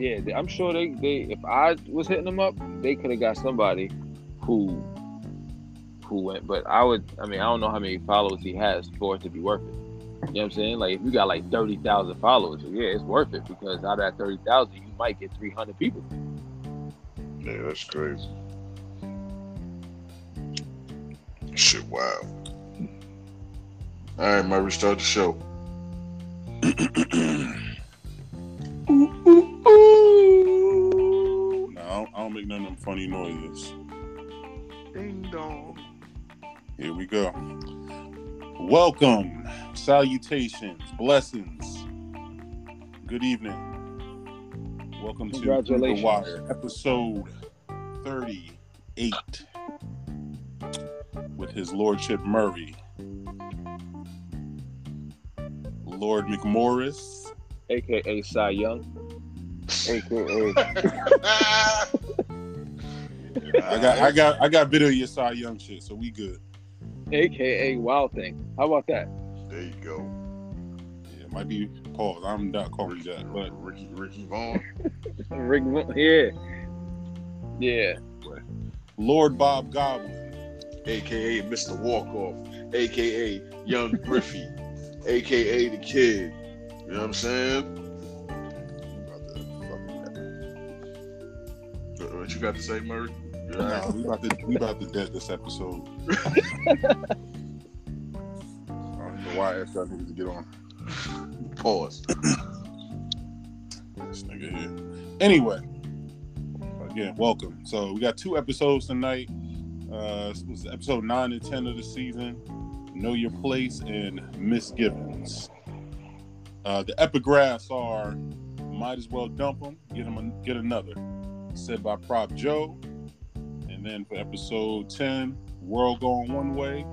yeah, I'm sure they, they if I was hitting them up, they could have got somebody who who went. But I would, I mean, I don't know how many followers he has for it to be worth it. You know what I'm saying? Like if you got like thirty thousand followers, yeah, it's worth it because out of that thirty thousand, you might get three hundred people. Yeah, that's crazy. Shit, wow. All right, Murray, start the show. don't, make none of them funny noises. Ding dong. Here we go. Welcome, salutations, blessings. Good evening. Welcome to the Congratulations. Wire, episode 38 with His Lordship Murray, Lord McMorris, AKA Cy Young. AKA I got, I got, I got video of your Cy Young shit, so we good. AKA Wild Thing. How about that? There you go. Yeah, it might be pause. I'm not calling you that, but Ricky Ricky Vaughn. Rick, Mo- yeah, yeah. Lord Bob Goblin. aka Mr. Walkoff, aka Young Griffey, aka the kid. You know what I'm saying? What what you got to say, Murray? You? Nah, we about to we about to dead this episode. I don't know why I asked y'all niggas to get on Pause. this nigga here. Anyway, again, welcome. So we got two episodes tonight. Uh, this was episode nine and ten of the season. Know your place and misgivings. Uh, the epigraphs are might as well dump them, get them, a, get another. Said by Prop Joe. And then for episode 10, World Going One Way,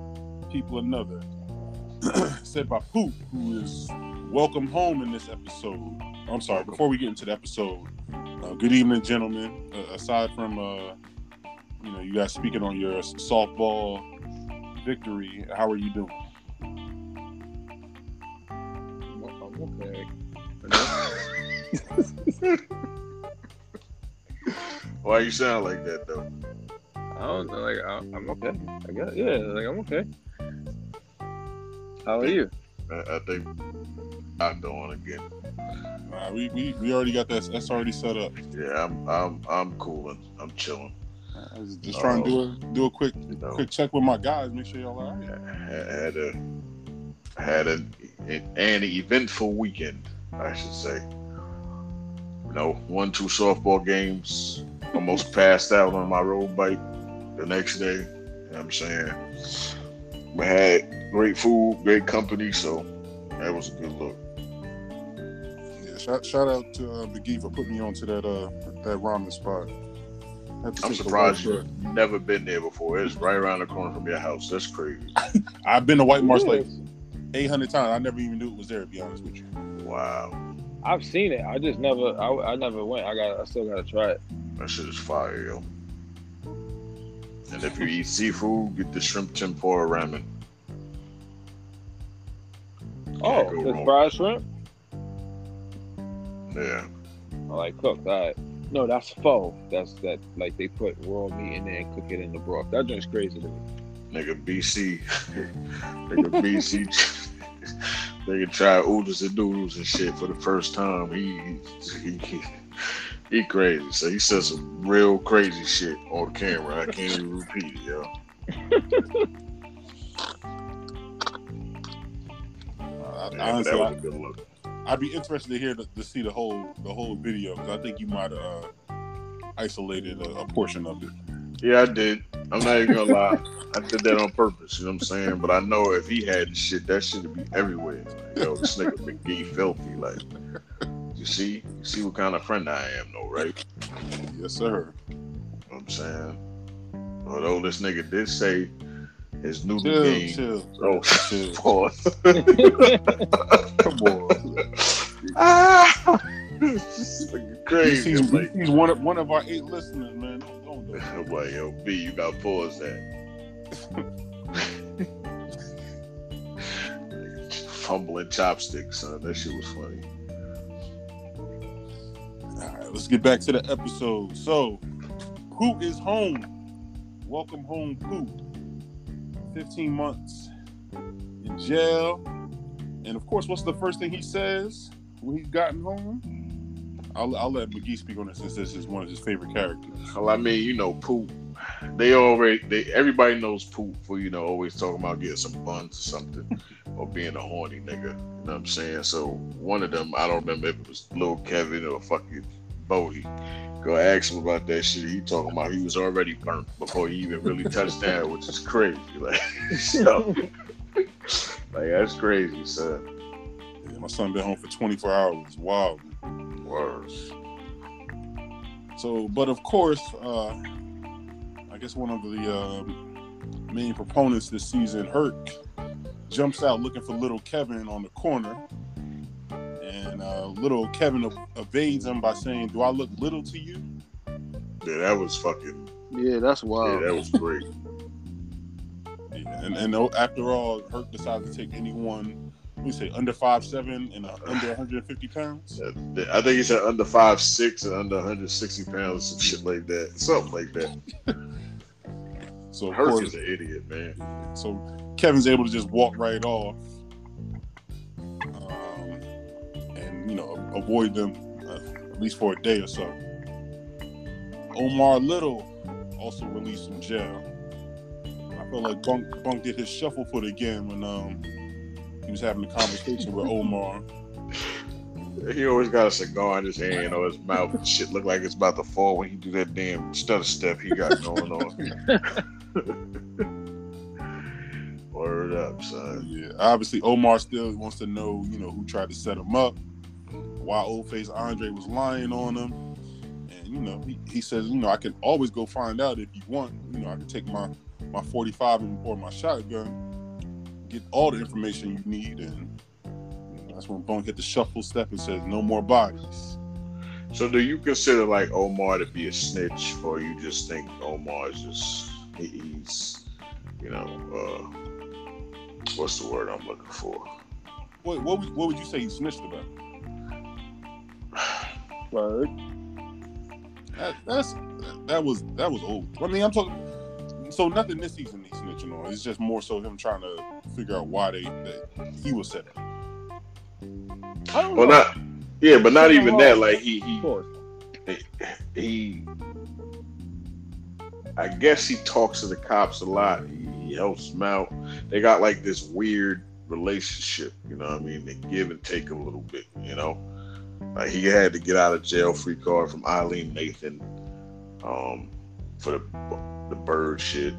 People Another. Said by Poot, who is welcome home in this episode. I'm sorry, before we get into the episode, uh, good evening, gentlemen. Uh, aside from, uh, you know, you guys speaking on your softball victory, how are you doing? Okay. Why you sound like that though? I don't know. Like I, I'm okay. I guess. Yeah. Like I'm okay. How are you? I, I think I'm doing again. Nah, we, we, we already got that. That's already set up. Yeah, I'm I'm I'm cooling. I'm chilling. I was just trying to do a do a quick You know, quick check with my guys, make sure y'all all right. I had a had a, an eventful weekend, I should say. You know, won two softball games, almost passed out on my road bike the next day. You know what I'm saying? We had great food, great company, so that was a good look. Yeah, shout, shout out to uh, McGee for putting me onto that uh that ramen spot. I'm surprised you've never been there before. It's right around the corner from your house. That's crazy. I've been to White Marsh It like 800 times. I never even knew it was there. To be honest with you. Wow. I've seen it. I just never. I, I never went. I got. I still gotta try it. That shit is fire, yo. And if you eat seafood, get the shrimp tempura ramen. Oh, wrong. fried shrimp. Yeah. I like cooked. All right. No, that's pho. That's that. Like they put raw meat in there and cook it in the broth. That drink's crazy to me. Nigga BC. nigga BC. nigga try oodles and noodles and shit for the first time. He, he, he, he crazy. So he said some real crazy shit on camera. I can't even repeat it, yo. Uh, Yeah, honestly, that I, was a good look. I'd be interested to hear the, to see the whole the whole video because I think you might have uh, isolated a, a portion of it. Yeah, I did. I'm not even gonna lie. I did that on purpose, you know what I'm saying? But I know if he had the shit, that shit would be everywhere. Like, yo, this nigga McGee filthy. Like, you see, you see what kind of friend I am, though, right? Yes, sir. You know what I'm saying? Although this nigga did say his new Chill, game. chill, Oh, chill. pause. Come on. ah, crazy. He's, like, he's one of one of our eight listeners, man. Don't, don't do that. I'm like, yo, B, you got pause that. Fumbling chopsticks, son. That shit was funny. All right, let's get back to the episode. So, Poot is home. Welcome home, Poot. 15 months in jail. And of course, what's the first thing he says when he's gotten home? I'll, I'll let McGee speak on it since this is one of his favorite characters. Well, I mean, you know, Poot. They already, they everybody knows Poot for you know always talking about getting some buns or something, or being a horny nigga. You know what I'm saying? So one of them, I don't remember if it was Lil Kevin or fucking Bodie. Go ask him about that shit. He talking about he was already burnt before he even really touched down, which is crazy. Like, so, like that's crazy, son. Yeah, my son been home for 24 hours. Wow. Words. So, but of course, uh, I guess one of the uh, main proponents this season, Herc, jumps out looking for little Kevin on the corner. And uh, little Kevin ev- evades him by saying, Do I look little to you? Yeah, that was fucking. Yeah, that's wild. Yeah, wild. that was great. Yeah, and, and uh, after all, Herc decides to take anyone, we say, under five seven and uh, under 150 pounds. Yeah, I think he said under five six and under 160 pounds, some shit like that, something like that. So, of Hercs course, is an idiot, man. So Kevin's able to just walk right off, um, and you know avoid them uh, at least for a day or so. Omar Little also released from jail. I feel like Bunk Bunk did his shuffle foot again when um he was having a conversation with Omar. He always got a cigar in his hand or his mouth. and Shit look like it's about to fall when he do that damn stutter step he got going on. Word up, son. Yeah, obviously Omar still wants to know, you know, who tried to set him up, why old face Andre was lying on him. And you know, he, he says, you know, I can always go find out if you want. You know, I can take my my 45 and or my shotgun, get all the information you need, and you know, that's when Bone hit the shuffle step and says, no more bodies. So, do you consider like Omar to be a snitch, or you just think Omar is just he's, you know, uh, what's the word I'm looking for? What what would, what would you say he snitched about? Word. That, that's that was that was old. I mean, I'm talking. So nothing this season he's snitching on. It's just more so him trying to figure out why they that he was set up. I don't Well, know. not yeah, but not even that. Like he he Of course. he I guess he talks to the cops a lot. He, he helps them out. They got like this weird relationship, you know I mean? They give and take a little bit, you know? Like he had to get out of jail free card from Ilene Nathan um for the the bird shit.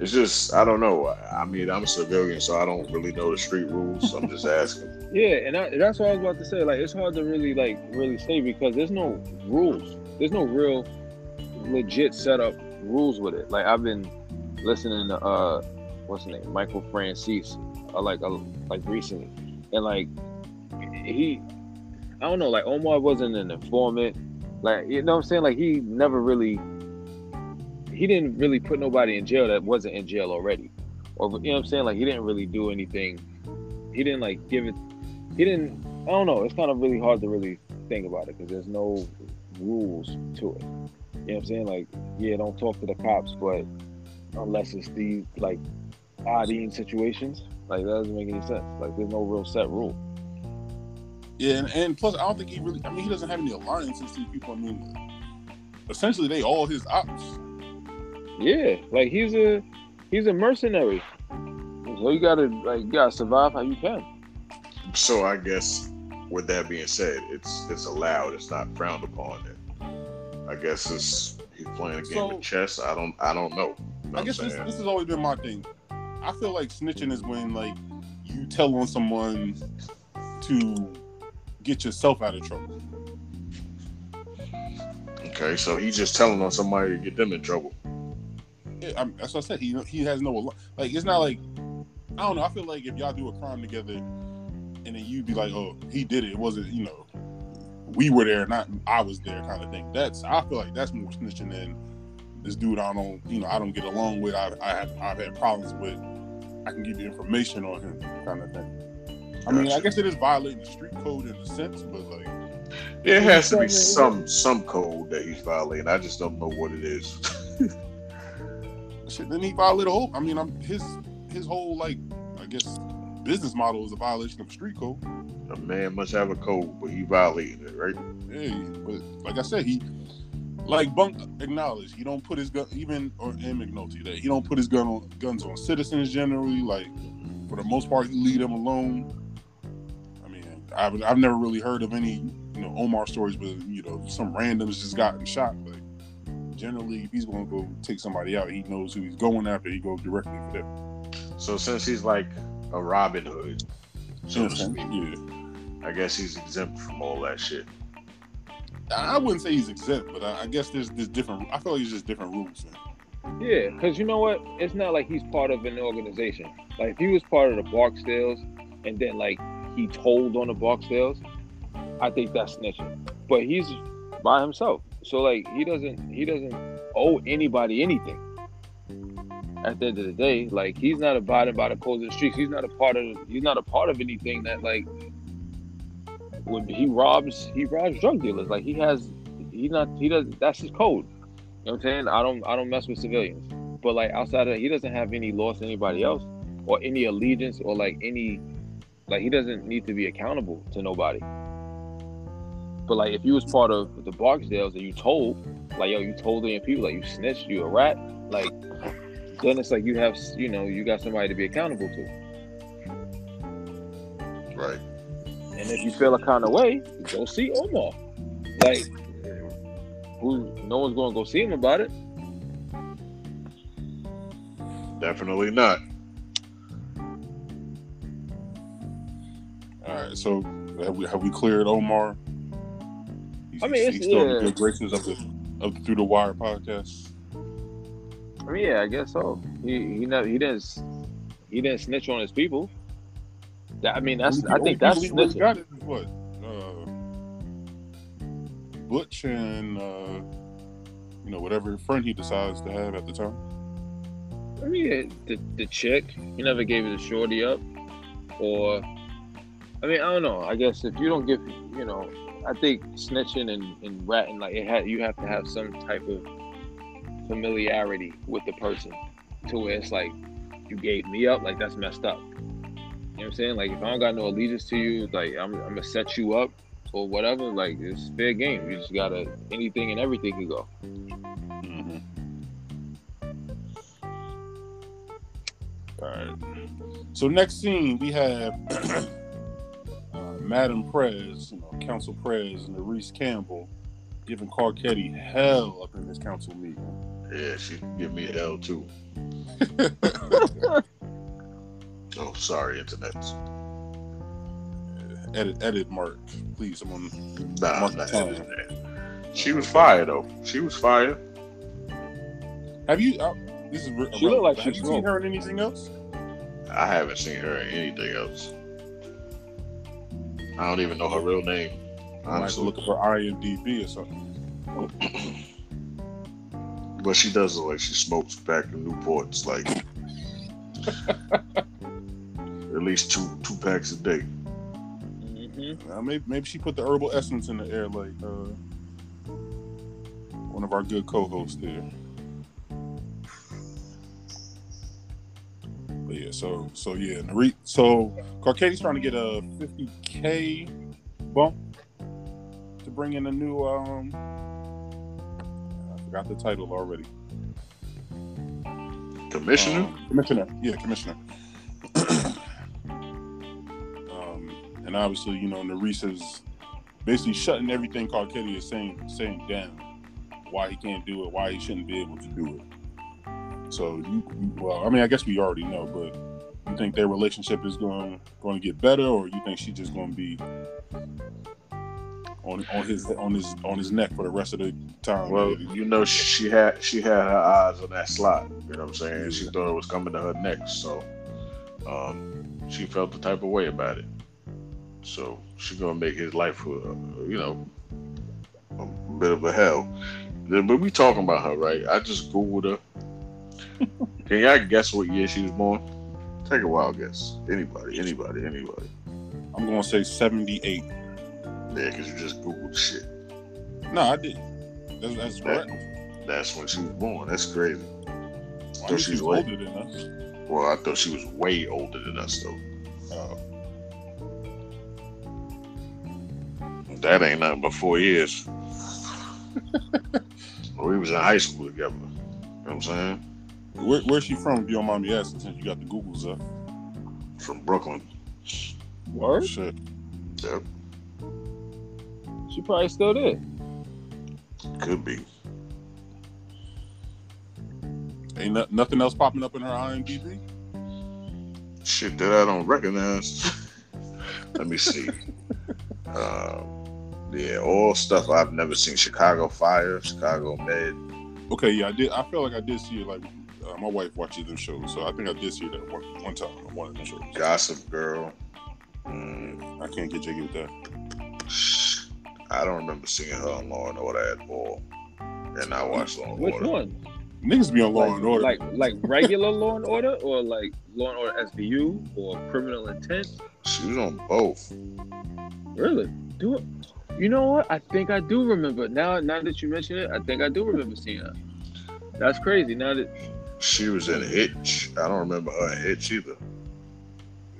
It's just I don't know. I mean, I'm a civilian, so I don't really know the street rules. I'm just asking. Yeah, and I, that's what I was about to say. Like, it's hard to really like really say because there's no rules. There's no real legit set up rules with it. Like I've been listening to uh, what's his name, Michael Francis, uh, like uh, like recently, and like he, I don't know, like Omar wasn't an informant. Like you know what I'm saying? Like he never really, he didn't really put nobody in jail that wasn't in jail already, or you know what I'm saying? Like he didn't really do anything. He didn't like give it he didn't i don't know it's kind of really hard to really think about it because there's no rules to it you know what i'm saying like yeah don't talk to the cops but unless it's these like odding situations like that doesn't make any sense like there's no real set rule Yeah, and, and plus I don't think he really. I mean, he doesn't have any alliances to these people. I mean, essentially they all his ops. yeah like he's a he's a mercenary so you gotta like you gotta survive how you can So I guess with that being said, it's it's allowed. It's not frowned upon. And I guess it's he's playing a game So- of chess. I don't I don't know. You know I guess this, this has always been my thing. I feel like snitching is when like you tell on someone to get yourself out of trouble. okay, so he's just telling on somebody to get them in trouble. Yeah, I that's what I said. He he has no like. It's not like I don't know. I feel like if y'all do a crime together, and then you'd be like, "Oh, he did it. It wasn't you know, we were there, not I was there," kind of thing. That's I feel like that's more snitching than this dude I don't you know I don't get along with. I I have I've had problems with. I can give you information on him, kind of thing. I mean, I guess it is violating the street code in a sense, but like There has to be some some code that he's violating. I just don't know what it is. Shit, then he violated a whole. I mean, I'm his his whole like I guess business model is a violation of street code. a man must have a code, but he violated it, right? Hey, but like I said, he like Bunk acknowledged he don't put his gun even or and McNulty that he don't put his gun on guns on citizens generally. Like for the most part, he leave them alone. I mean, I've I've never really heard of any you know Omar stories, but you know some randoms just gotten shot. Like generally, if he's gonna go take somebody out, he knows who he's going after. He goes directly for them. So since he's like a Robin Hood, so to Yeah. I guess he's exempt from all that shit. I I wouldn't say he's exempt, but I, I guess there's there's different. I feel like there's just different rules. Man. Yeah, because you know what? It's not like he's part of an organization. Like if he was part of the Barksdales and then like he told on the Barksdales, I think that's snitching. But he's by himself. So like he doesn't he doesn't owe anybody anything. At the end of the day, like he's not abiding by the codes of the streets. He's not a part of he's not a part of anything that like when he robs he robs drug dealers. Like he has he's not he does that's his code. You know what I'm saying? I don't I don't mess with civilians. But like outside of that, he doesn't have any loss to anybody else or any allegiance or like any like he doesn't need to be accountable to nobody. But like if you was part of the Barksdales and you told, like yo, you told them people, like you snitched, you a rat, like then it's like you have you know, you got somebody to be accountable to. Right. And if you feel a kind of way, go see Omar. Like who no one's gonna go see him about it. Definitely not. All right, so have we have we cleared Omar? He's, I mean, it's- he's still yeah. the good graces of the of the Through the Wire podcast. I mean, yeah, I guess so. He he never he didn't he didn't snitch on his people. That, I mean, that's The I think that's snitching. got it what uh, Butch and uh, you know whatever friend he decides to have at the time. I mean, the the chick he never gave it a shorty up, or I mean, I don't know. I guess if you don't give, you know, I think snitching and, and ratting like it had you have to have some type of familiarity with the person to where it's like you gave me up, like that's messed up. You know what I'm saying? Like if I don't got no allegiance to you, like I'm, I'm gonna set you up or whatever. Like it's fair game. You just gotta anything and everything can go. Mm-hmm. All right. So next scene we have uh, Madam Prez, you know, Council Prez and Reese Campbell giving Carcetti hell up in this council meeting. Yeah, she give me L too. Oh, sorry, internet. edit, edit, Mark, please. I'm on. Nah, Mark nah, the time. internet. She was fire though. She was fire. Have you? Uh, this is. She look like Have she you seen her in anything else? I haven't seen her in anything else. I don't even know her real name. I might Honestly. look up her IMDb or something. But she does look like she smokes back in Newports like at least two two packs a day. Mm-hmm. Uh, maybe maybe she put the herbal essence in the air like uh, one of our good co-hosts there. But yeah, so so yeah, Nare- so Carcetti's trying to get a 50k bump to bring in a new um I forgot the title already. Commissioner? Um, commissioner, yeah, commissioner. um, and obviously, you know, Nerese is basically shutting everything Carcetti is saying saying down. Why he can't do it, why he shouldn't be able to do it. So you, you- well, I mean, I guess we already know, but you think their relationship is going going to get better, or you think she's just going to be on on his on his on his neck for the rest of the time? Well, you know she had she had her eyes on that slot. You know what I'm saying? She thought it was coming to her next, so um, she felt the type of way about it. So she's gonna make his life, uh, you know, a bit of a hell. Then, But we talking about her, right? I just googled her. Can y'all guess what year she was born? Take a wild guess. Anybody, anybody, anybody. I'm going to say 78. Yeah, because you just Googled shit. No, I didn't. That's, that's That- correct. That's when she was born. That's crazy. I thought knew she she was was older than us. Well, I thought she was way older than us though. Uh, That ain't nothing but four years. we was in high school together. You know what I'm saying? where, where's she from? If you don't mind me asking, since you got the Googles up. From Brooklyn. Word? Shit. Yep. She probably still there. Could be. Ain't no, nothing else popping up in her IMDb. Shit that I don't recognize. Let me see. Uh, yeah, all stuff I've never seen. Chicago Fire, Chicago Med. Okay, yeah, I did. I feel like I did see it. Like uh, my wife watches them shows, so I think I did see that one, one time on one of them shows. Gossip Girl. Mm, I can't get jiggy with that. Sh- I don't remember seeing her on Law and Order at all. And I watched Law and Which Order. one? Niggas be on Law like, and Order. like like regular Law and Order, or like Law and Order SVU, or Criminal Intent? She was on both. Really? Do it. You know what? I think I do remember. Now, now that you mention it, I think I do remember seeing her. That's crazy. Now that She was in Hitch. I don't remember her in Hitch either.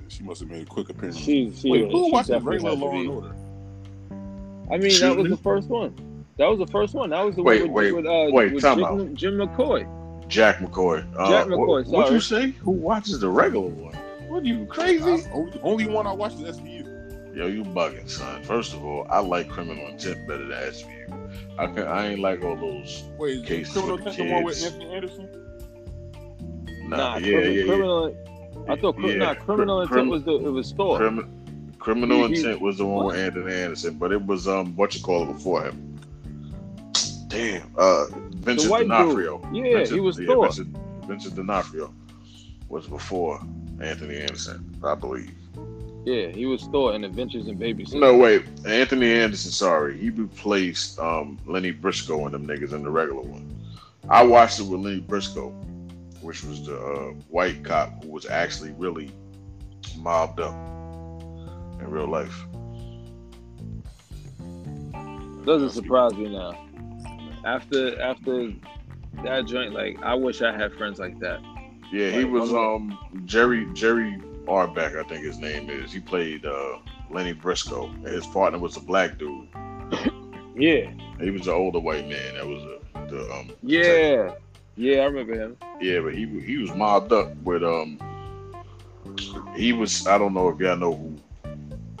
she must have made a quick appearance. she, she, Wait, who she watches definitely regular Law and Order? I mean, Excuse that was the first one. That was the first one. That was the Wait, one with, wait, with, uh, wait, with Jim, out. Jim McCoy. Jack McCoy. Uh, Jack McCoy, What, what'd you say? Who watches the regular one? What are you crazy? I- only, one I watched is SVU. Yo, you bugging, son. First of all, I like Criminal Intent better than SVU. I can, I ain't like all those. Wait, is Cases Criminal Intent the one with. Anthony Anderson? Nah, Nah, yeah, criminal, yeah, yeah. criminal. I thought Yeah, nah, criminal crim- intent was the it was Thor. Crim- Criminal He- he- Intent was the one with Anthony Anderson, but it was um what you call it before him. Damn, uh, Vincent dude. D'Onofrio. Yeah, Vincent, he was yeah, Thor. Vincent, Vincent D'Onofrio was before Anthony Anderson, I believe. Yeah, he was Thor in Adventures in Babysitting. No, wait, Anthony Anderson. Sorry, he replaced um Lenny Briscoe and them niggas in the regular one. I watched it with Lenny Briscoe, which was the uh, white cop who was actually really mobbed up in real life. Doesn't surprise me now. After after that joint, like I wish I had friends like that. Yeah, he was um Jerry Jerry Orbach, I think his name is. He played uh Lenny Briscoe, and his partner was a black dude. Yeah, He was an older white man. That was a, the um yeah, yeah. I remember him. yeah, but he he was mobbed up with um he was I don't know if y'all know who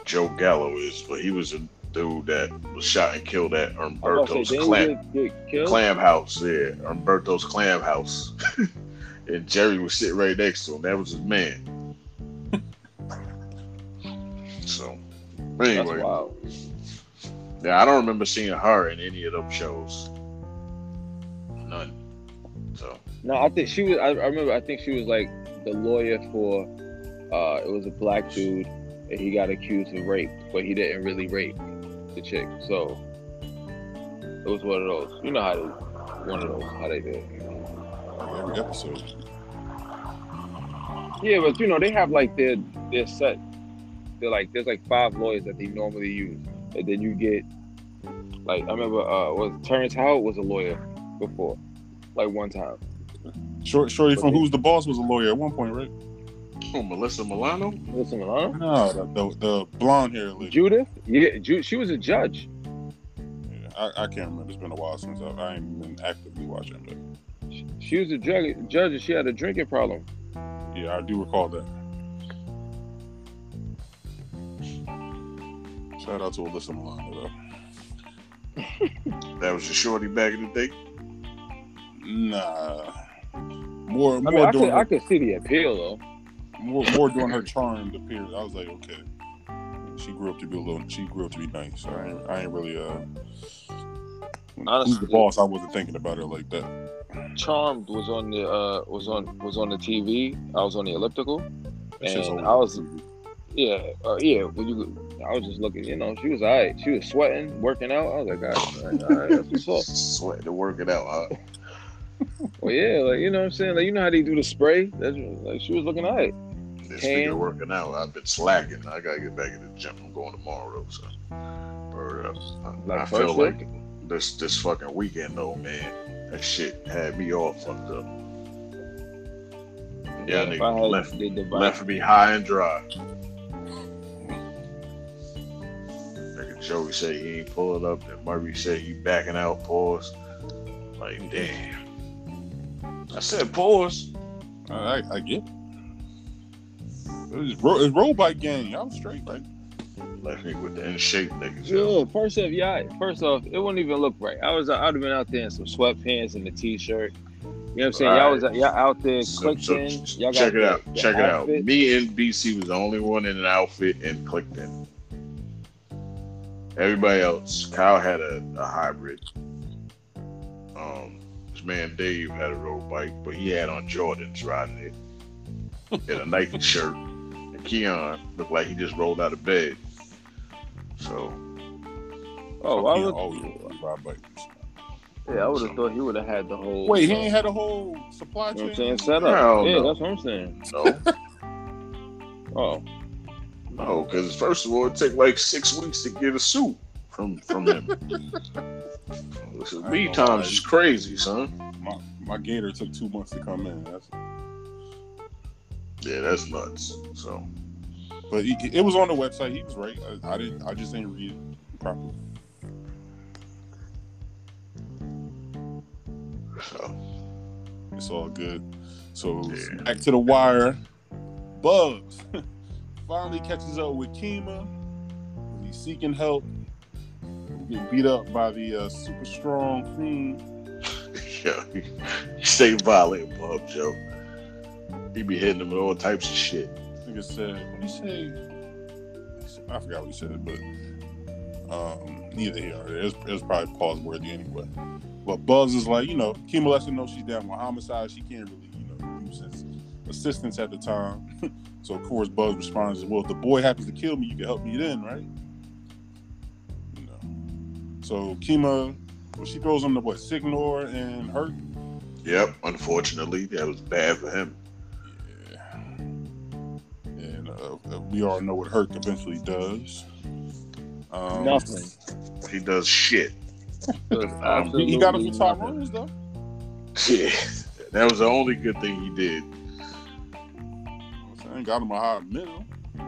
Joe Gallo is, but he was a dude that was shot and killed at I was about to Umberto's say, clam get, get clam house. Yeah, Umberto's clam house. and Jerry was sitting right next to him. That was his man. so anyway, yeah, I don't remember seeing her in any of them shows. None. So No, I think she was. I, I remember. I think she was like the lawyer for. Uh, it was a black dude, and he got accused of rape, but he didn't really rape the chick. So it was one of those. You know how they, one of those how they did. Every episode. Yeah, but you know they have like their their set. They're like there's like five lawyers that they normally use, and then you get like I remember uh was Terrence Howard was a lawyer before, like one time. Short, Shorty from Who's the Boss was a lawyer at one point, right? Oh, Melissa Milano. Melissa Milano. No, the, the, the blonde hair lady. Judith, yeah, Ju- she was a judge. Yeah, I, I can't remember. It's been a while since I've, I ain't been actively watching, but She, she was a drug judge, and she had a drinking problem. yeah, I do recall that. Shout out to Alyssa Milano, though. That was your shorty back in the day. Nah. More, I more mean, I doing could, I could see the appeal though. More, more doing her charmed appearance. I was like, okay, she grew up to be a little. She grew up to be nice. I ain't, I ain't really. Uh, who's Honestly- the boss? I wasn't thinking about her like that. Charmed was on the uh was on was on the TV. I was on the elliptical, and. I was yeah uh, yeah. When you, I was just looking. You know, she was alright. She was sweating, working out. I was like, right, all right that's what's up. Sweating to work it out, huh? Well, yeah, like you know what I'm saying. Like you know how they do the spray. That's like she was looking alright. This Cam. nigga working out. I've been slacking. I gotta get back in the gym. I'm going tomorrow, so. Or Word up. I, Like I feel week? like this this fucking weekend though, man. That shit had me all fucked up. Yeah, if nigga, I left- the Left me high and dry. Nigga Joey said he ain't pulling up, and Murray said he backing out. Pause. Like damn. I said pause. I, I get. It. It's, ro- it's road bike gang. I was straight. Like, Left me with the in shape niggas. yo. Yo, first off, yeah. First off, it wouldn't even look right. I was, I'd have been out there in some sweatpants and a t-shirt. You know what I'm saying? Y'all was, y'all out there So- clicked so in. Y'all got check it out. the check it out. Me and BC was the only one in an outfit and clicked in. Everybody else, Kyle had a, a hybrid. Um, this man Dave had a road bike, but he had on Jordans riding it, and a Nike shirt. And Keon looked like he just rolled out of bed. So Oh, I yeah, would, oh, yeah, ride bikes. yeah, I would have thought he would have had the whole. Wait, he uh, ain't had a whole supply You know chain. saying? Set up. Hell yeah, no. that's what I'm saying. no, Oh, no, because first of all, it took like six weeks to get a suit from from him. Listen, I lead times is crazy, son. My, my gator took two months to come in. That's, Yeah, that's nuts. So but he, it was on the website. He was right. I, I didn't. I just didn't read it properly. so It's all good. So Yeah. back to the wire. Bubs finally catches up with Kima. He's seeking help. Getting beat up by the uh, super strong fiend. yeah, stay violent, Bob Joe. He be hitting them with all types of shit. Nigga said, what he say? I forgot what he said, but um, neither here. nor there. It was, it was probably pause worthy anyway. But Bubs is like, you know, Kima lets her know she's down with homicide. She can't really, you know, use his assistance at the time. so of course Bubs responds, well, if the boy happens to kill me, you can help me then, right? You know. So Kima, well, she throws him to what, Sydnor and Herc? Yep, unfortunately, that was bad for him. Uh, we all know what Herc eventually does. Um, nothing. He does shit. Um, He, he got him for Tyrone's though. Yeah, that was the only good thing he did. I ain't got him a high middle. Uh,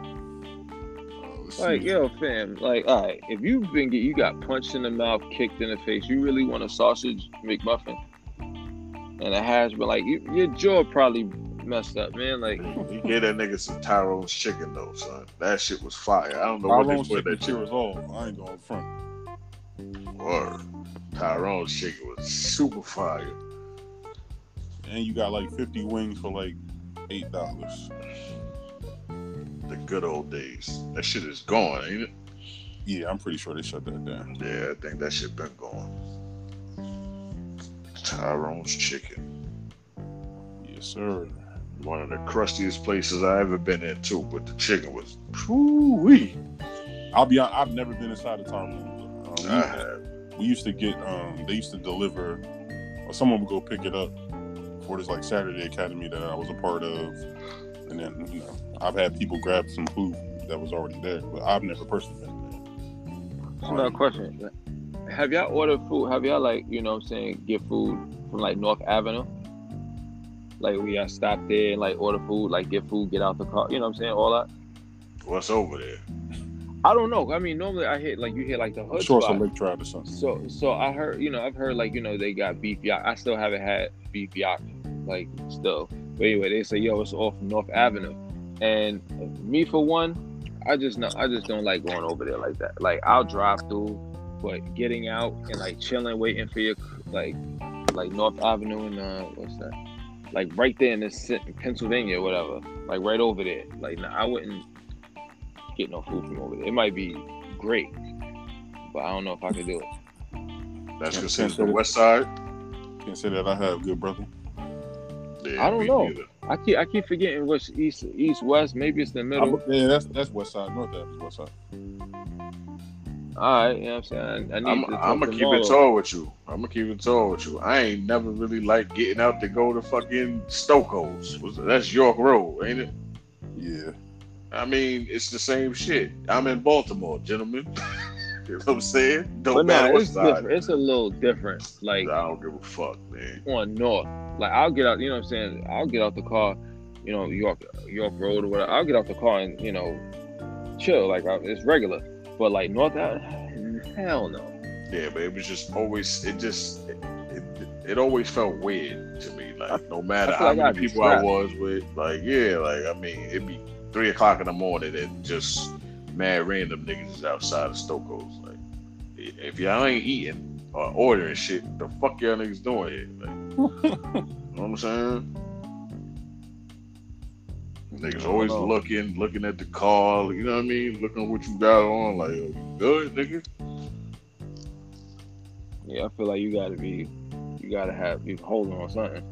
Like, see. yo, fam, like, all right, if you've been get, you got punched in the mouth, kicked in the face, you really want a sausage McMuffin and a hash, but like, you, your jaw probably messed up, man. Like, He gave that nigga some Tyrone's chicken though, son. That shit was fire. I don't know what they put chicken that chicken. cures all. I ain't going front. Word. Tyrone's chicken was super fire. And you got like 50 wings for like eight dollars. The good old days. That shit is gone, ain't it? Yeah, I'm pretty sure they shut that down. Yeah, I think that shit been gone. Tyrone's chicken. Yes, sir. One of the crustiest places I ever been in too, but the chicken was wee. I'll be honest, I've never been inside of Tyrone's. Um, we- we used to get um they used to deliver or someone would go pick it up for this like Saturday Academy that I was a part of. And then, you know, I've had people grab some food that was already there, but I've never personally been there. another question: Have y'all ordered food? Have y'all like, you know, what I'm saying, get food from like North Avenue? Like, we y'all stop there and like order food, like get food, get out the car. You know what I'm saying? All that. What's over there? I don't know. I mean, normally I hit like you hit like the hood Shorts spot. of Lake Trout or something. So so I heard you know I've heard like you know they got beef yak. I still haven't had beef yak like still. But anyway, they say yo it's off North Avenue, and me for one, I just know I just don't like going over there like that. Like I'll drive through, but getting out and like chilling, waiting for your like like North Avenue and uh what's that? Like right there in this Pennsylvania, or whatever. Like right over there. Like nah, I wouldn't get no food from over there. It might be great, but I don't know if I could do it. That's Yeah, considered the west side. Can't say that I have good brother. Yeah, I don't know. neither. I keep I keep forgetting which east east west. Maybe it's the middle. I- yeah, that's that's West Side. North Ave is West Side. All right, you know what I'm saying. I, I need I'm, to. I'm gonna keep it tall with you. I'm gonna keep it tall with you. I ain't never really like getting out to go to fucking Stoko's. That's York Road, ain't it? Yeah. I mean, it's the same shit. I'm in Baltimore, gentlemen. You know what I'm saying? Don't But matter no, it's different. It's a little different. Like I don't give a fuck, man. on north. Like I'll get out, you know what I'm saying? I'll get out the car, you know, York York Road or whatever. I'll get out the car and, you know, chill. Like I, it's regular. But like North Ave, hell no. Yeah, but it was just always. It just. It, it, it always felt weird to me. Like no matter I how like many I'd people I was with, like yeah, like I mean, it'd be three o'clock in the morning and just mad random niggas is outside of Stoko's. Like if y'all ain't eating or ordering shit, the fuck y'all niggas doing here? Like, you know what I'm saying? Niggas always know. looking, looking at the car, you know what I mean? Looking what you got on, like, you good, nigga? Yeah, I feel like you gotta be you gotta have be holding on something.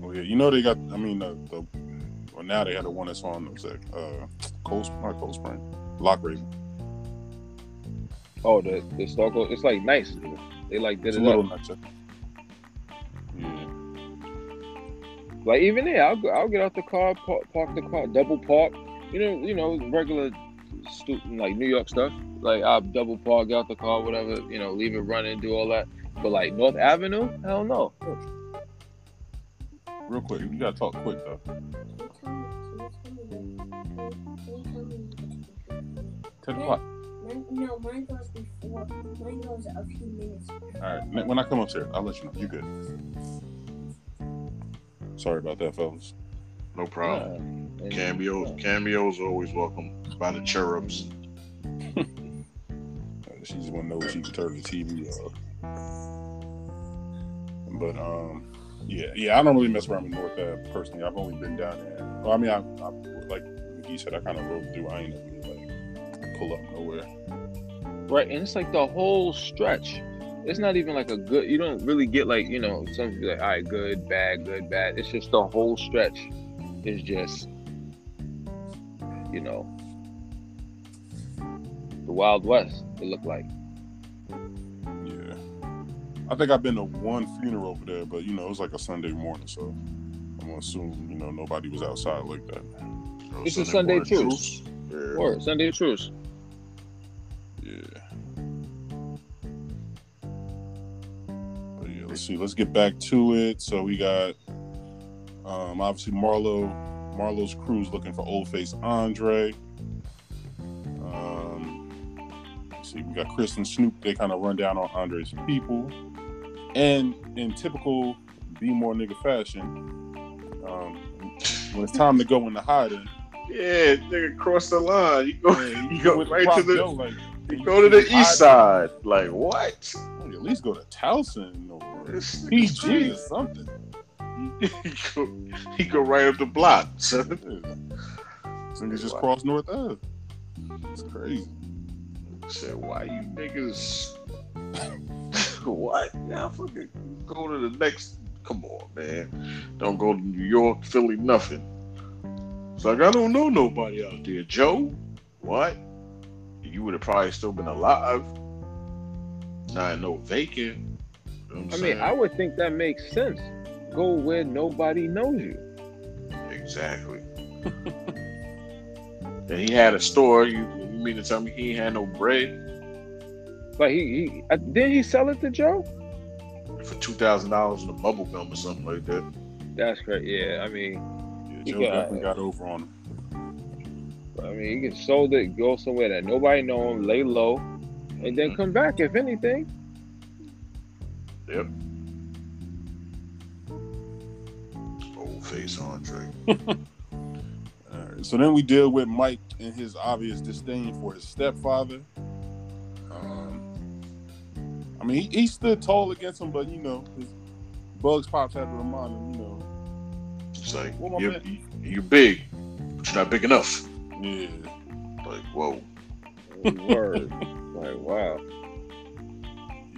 Well, yeah, you know they got. I mean, the, the well now they got the one that's on was that uh, Cold not Cold Spring, Loch Raven. Oh, the the Stoko, it's like nice. They like did It's a it little up. nicer. Like even there, I'll go, I'll get out the car, park, park the car, double park. You know, you know, regular stu- like New York stuff. Like I'll double park, get out the car, whatever. You know, leave it running, do all that. But like North Avenue, hell no. real quick, you gotta talk quick though. Ten o'clock. Mine, no, mine goes before. Mine goes a few minutes. All right, when I come upstairs, I'll let you know. You good? Sorry about that, fellas. No problem. Yeah. And- Cameos, cameos always welcome by the cherubs. She just want to know if she can turn the TV off. But um, yeah, yeah, I don't really mess around with North Ave personally. I've only been down there. Well, I mean, I, I like McGee said, I kind of rode through. I ain't never really like pull up nowhere. Right, and it's like the whole stretch. It's not even like a good. You don't really get like you know. Some people like, all right, good, bad, good, bad. It's just the whole stretch is just, you know, the Wild West. It looked like. Yeah, I think I've been to one funeral over there, but you know, it was like a Sunday morning, so I'm gonna assume you know nobody was outside like that. It's a Sunday morning truce. Yeah. Or Sunday truce. Yeah. Let's see. Let's get back to it. So we got um obviously Marlo Marlo's crew's looking for old face Andre. Um let's see, we got Chris and Snoop, they kind of run down on Andre's people. And in typical be more nigga fashion, um when it's time to go into hiding, Yeah, nigga, cross the line. You go, yeah, you go with right to the, Joe, like, you go to the east side. Like what? Least go to Towson or PG or something. he, go, he go right up the block. This niggas just crossed North Ave. It's crazy. Said, why you niggas? what? Now fucking go to the next. Come on, man. Don't go to New York, Philly, nothing. It's like I don't know nobody out there. Joe, what? You would have probably still been alive. Not no vacant. You know I mean. I would think that makes sense. Go where nobody knows you. Exactly. and he had a store. You, you mean to tell me he ain't had no bread Like he, he uh, didn't he sell it to Joe? for two thousand dollars in a bubble gum or something like that? That's great. Yeah, I mean, Yeah, He Joe got- definitely got over on him. I mean, he can sold it, go somewhere that nobody know him, lay low, and then come back if anything. Yep. Old face Andre. All right. So then we deal with Mike and his obvious disdain for his stepfather. Um, I mean, he, he stood tall against him, but you know, his Bugs Pops had to remind him, you know, It's like What you're, you're big, but you're not big enough. yeah. Like whoa. Word. like wow.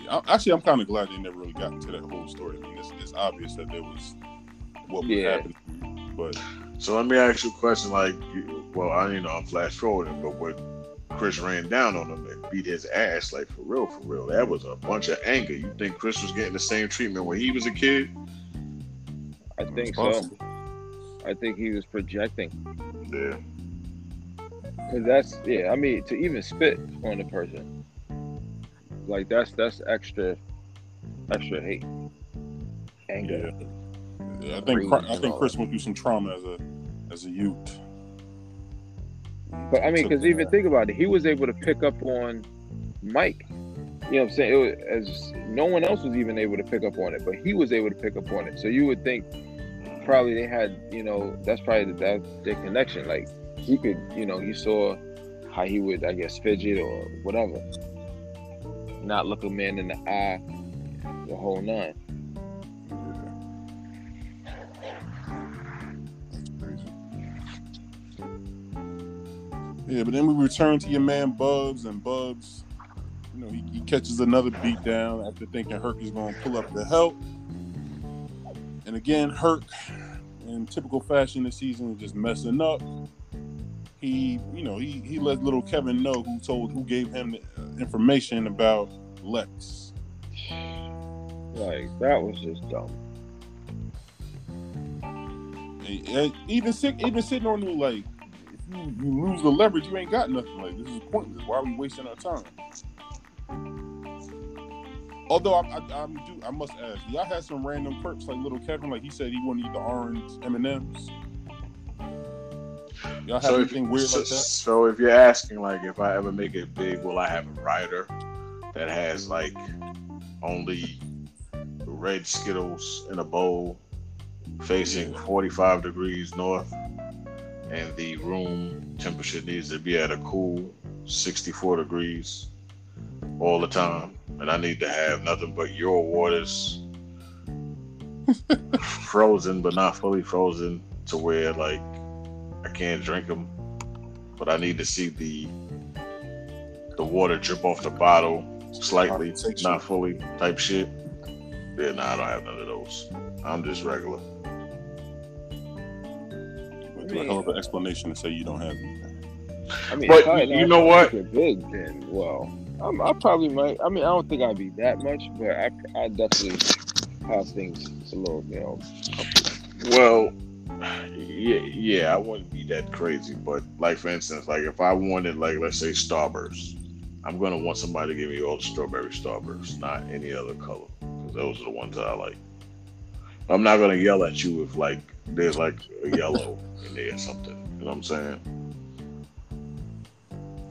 Yeah, I- Actually, I'm kind of glad they never really got into that whole story. I mean, it's, it's obvious that there was what was Yeah. happening, but So let me ask you a question. Like, well, I you know I'm flash forwarding, but when Chris ran down on him and beat his ass, like for real, for real, that was a bunch of anger. You think Chris was getting the same treatment when he was a kid? I think so. I think he was projecting. Yeah. Cause that's yeah. I mean, to even spit on the person, Like that's that's extra, extra hate, anger. Yeah, I think I think Chris went through some trauma as a as a youth. But I mean, because even think about it, he was able to pick up on Mike. You know what I'm saying? It was, as no one else was even able to pick up on it, but he was able to pick up on it. So you would think probably they had, you know, that's probably the, that their connection. Like he could, you know, you saw how he would, I guess, fidget or whatever, not look a man in the eye, the whole nine. Yeah, but then we return to your man Bubs, and Bubs, you know, he, he catches another beat down after thinking Herc is going to pull up the help. And again, Herc, in typical fashion this season, is just messing up. He, you know, he he let little Kevin know who told who gave him the uh, information about Lex. Like that was just dumb. And- even sit, even sitting on the like, if you, you lose the leverage, you ain't got nothing. Like this is pointless. Why are we wasting our time? Although I, I, I'm do, I must ask, y'all had some random perks like little Kevin, like he said he wouldn't eat the orange M and M's. Y'all have So anything weird so, like that? so if you're asking like if I ever make it big, will I have a rider that has like only red Skittles in a bowl facing 45 degrees north and the room temperature needs to be at a cool 64 degrees all the time and I need to have nothing but your waters frozen but not fully frozen to where like I can't drink them, but I need to see the the water drip off the bottle slightly, not fully type shit. Yeah, nah, I don't have none of those. I'm just regular. Went through a hell of an explanation to say you don't have anything. I mean, But I- you know what? make Big then, well, I'm, I probably might. I mean, I don't think I'd be that much, but I, I definitely have things a little, you know. Well, yeah, yeah, I wouldn't be that crazy, but like for instance, like if I wanted, like let's say Starburst, I'm gonna want somebody to give me all the strawberry Starburst, not any other color, because those are the ones that I like. I'm not gonna yell at you if like there's like a yellow in there or something. You know what I'm saying?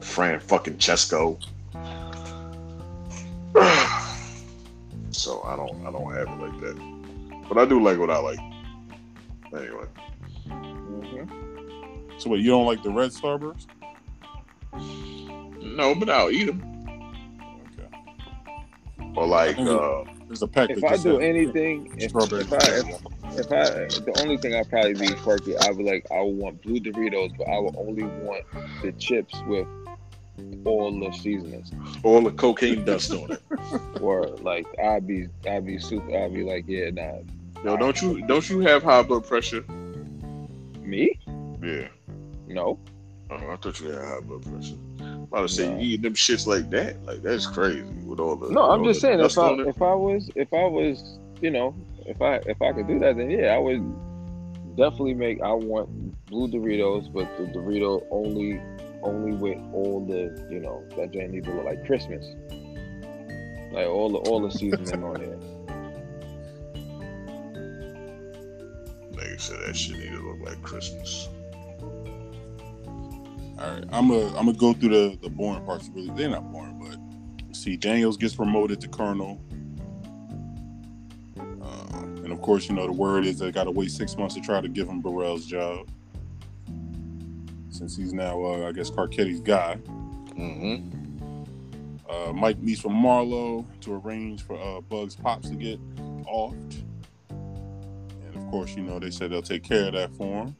Fran fucking Chesco. so I don't I don't have it like that. But I do like what I like. Anyway. So wait, you don't like the red Starburst? No, but I'll eat them. Okay. Or like uh There's a pack If I do anything, if, if I if, if I the only thing I'd probably be quirky, I would like I would want blue Doritos, but I would only want the chips with all the seasonings. all the cocaine dust on it. Or like I'd be I'd be super I'd be like, yeah, nah. Yo, don't you don't you have high blood pressure? Me? Yeah. No. Oh, I thought you had high blood pressure. I'm about to say No. you eating them shits like that. Like that's crazy with all the No, I'm just saying if I if I was if I was you know if I if I could do that then yeah I would definitely make I want blue Doritos but the Dorito only only with all the you know that joint need to look like Christmas like all the all the seasoning on it. Nigga said that shit need to look like Christmas. All right, I'm gonna I'm gonna go through the the boring parts. Really, they're not boring, but see, Daniels gets promoted to colonel, uh, and of course, you know the word is they got to wait six months to try to give him Burrell's job, since he's now, uh, I guess, Carcetti's guy. Mm-hmm. Uh, Mike meets with Marlo to arrange for uh, Bugs Pops to get offed, and of course, you know they said they'll take care of that for him.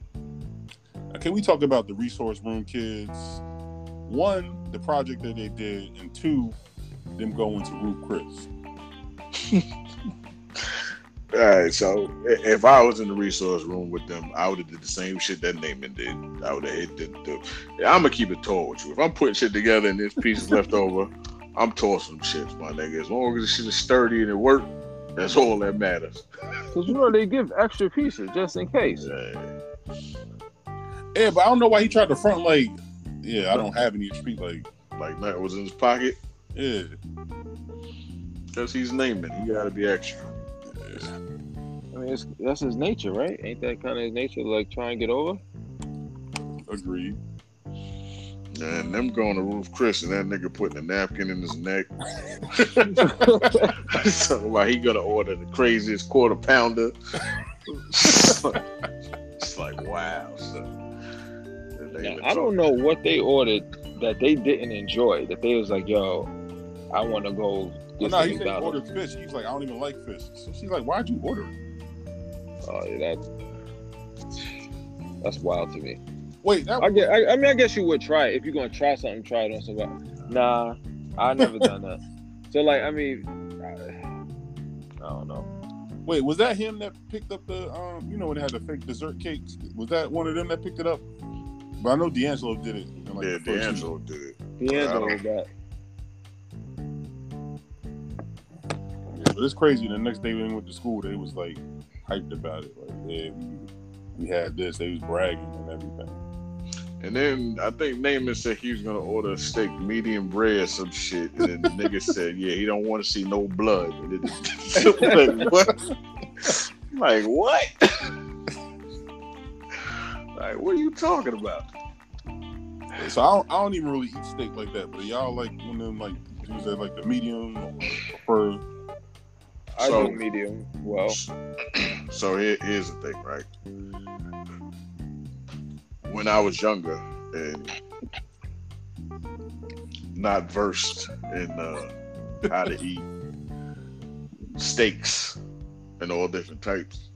Now, can we talk about the resource room kids? One, the project that they did, and two, them going to Ruth's Chris. All right, so if I was in the resource room with them, I would have did the same shit that Namond did. I would have hit the, the I'm gonna keep it tall with you. If I'm putting shit together and this piece is left over, I'm tossing them shits, my nigga. As long as the shit is sturdy and it work, that's all that matters. Cause you know they give extra pieces just in case. Yeah. Yeah, but I don't know why he tried to front like, yeah, I don't have any street like, Like nothing was in his pocket. yeah. Because he's Namond. It. He got to be extra. I mean, it's, that's his nature, right? Ain't that kind of his nature? to, Like try and get over. Agreed. And them going to Ruth's Chris and that nigga putting a napkin in his neck. so like he gonna order the craziest quarter pounder. it's like wow. So, and they Now, I don't know what they ordered that they didn't enjoy. That they was like, "Yo, I want to go." Oh, Get no, he said he ordered fish. He's like, I don't even like fish. So she's like, why'd you order it? Oh, yeah, that that's wild to me. Wait, that I get. I, I mean, I guess you would try it if you're gonna try something. Try it on somebody. Nah, I never done that. So like, I mean, I, I don't know. wait, was that him that picked up the um, you know, when they had the fake dessert cakes? Was that one of them that picked it up? But I know D'Angelo did it. in, like, Yeah, the first D'Angelo did it. D'Angelo I was that. Yeah, but it's crazy. The next day when we went to school, they was like hyped about it. Like, yeah, we, we had this. They was bragging and everything. And then I think Namond said he was gonna order a steak medium rare some shit. And then the nigga said, Yeah, he don't want to see no blood. And then, like what? like what? like what are you talking about? So I don't, I don't even really eat steak like that. But y'all like one of them like was that like the medium or I So- do medium well. So here, here's the thing, right? When I was younger and not versed in uh, how to eat steaks and all different types,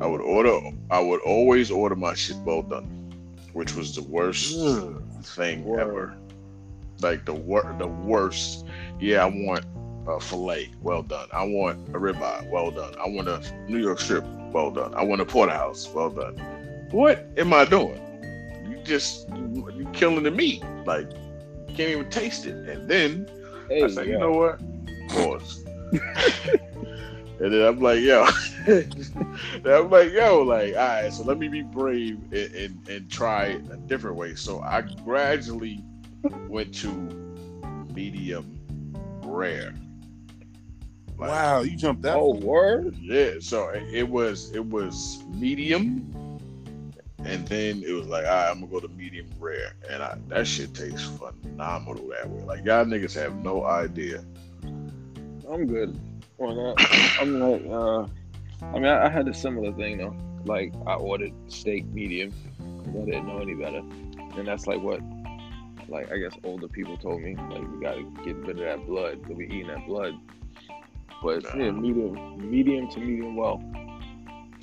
I would order. I would always order my shit well done, which was the worst thing Word. ever. Like the wor- the worst. Yeah, I want a fillet, well done. I want a ribeye, well done. I want a New York strip, well done. I want a porterhouse, well done. What am I doing? You just you, you killing the meat. Like you can't even taste it. And then Hey, I said, you know what? Pause. and then I'm like, yo. I'm like, yo, like, all right, so let me be brave and, and, and try a different way. So I gradually went to medium rare. Like, wow, you jumped that. Oh, word. Yeah, so it was it was medium, and then it was like, all right, I'm gonna go to medium rare, and I, that shit tastes phenomenal that way. Like y'all niggas have no idea. I'm good on that. I'm like, uh, I mean, I, I had a similar thing though. Like, I ordered steak medium because I didn't know any better, and that's like what, like, I guess older people told me, like, we gotta get rid of that blood because we eating that blood. But yeah, medium, medium to medium well.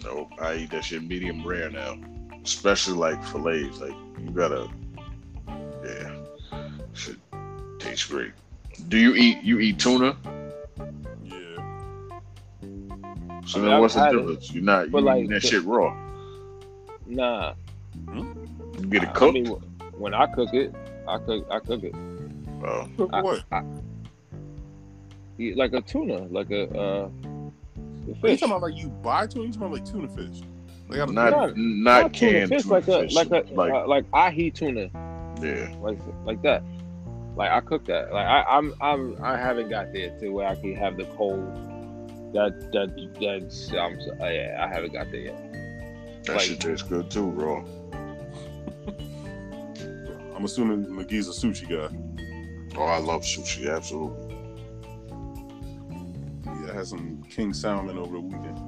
No, I eat that shit medium rare now, especially like fillets. Like you gotta, yeah, should taste great. Do you eat you eat tuna? So I mean, then I've what's the had it, difference? You're not you're like, eating that the- shit raw. Nah, You get it I cooked. mean, when I cook it, I cook, I cook it. Oh, Cook I- what? I- like a tuna, like a uh, the Are you talking about like you buy tuna? You talking about like tuna fish? Like out of not Not- not, Not tuna canned fish, tuna like a fish. like a like uh, like ahi tuna, yeah. like like that. Like I cook that. Like I, I'm I'm I haven't got there to where I can have the cold. That that that's I'm so- uh, yeah I haven't got there yet. That Like- shit tastes good too, raw. I'm assuming McGee's a sushi guy. Oh, I love sushi, absolutely. Yeah, I had some king salmon over the weekend.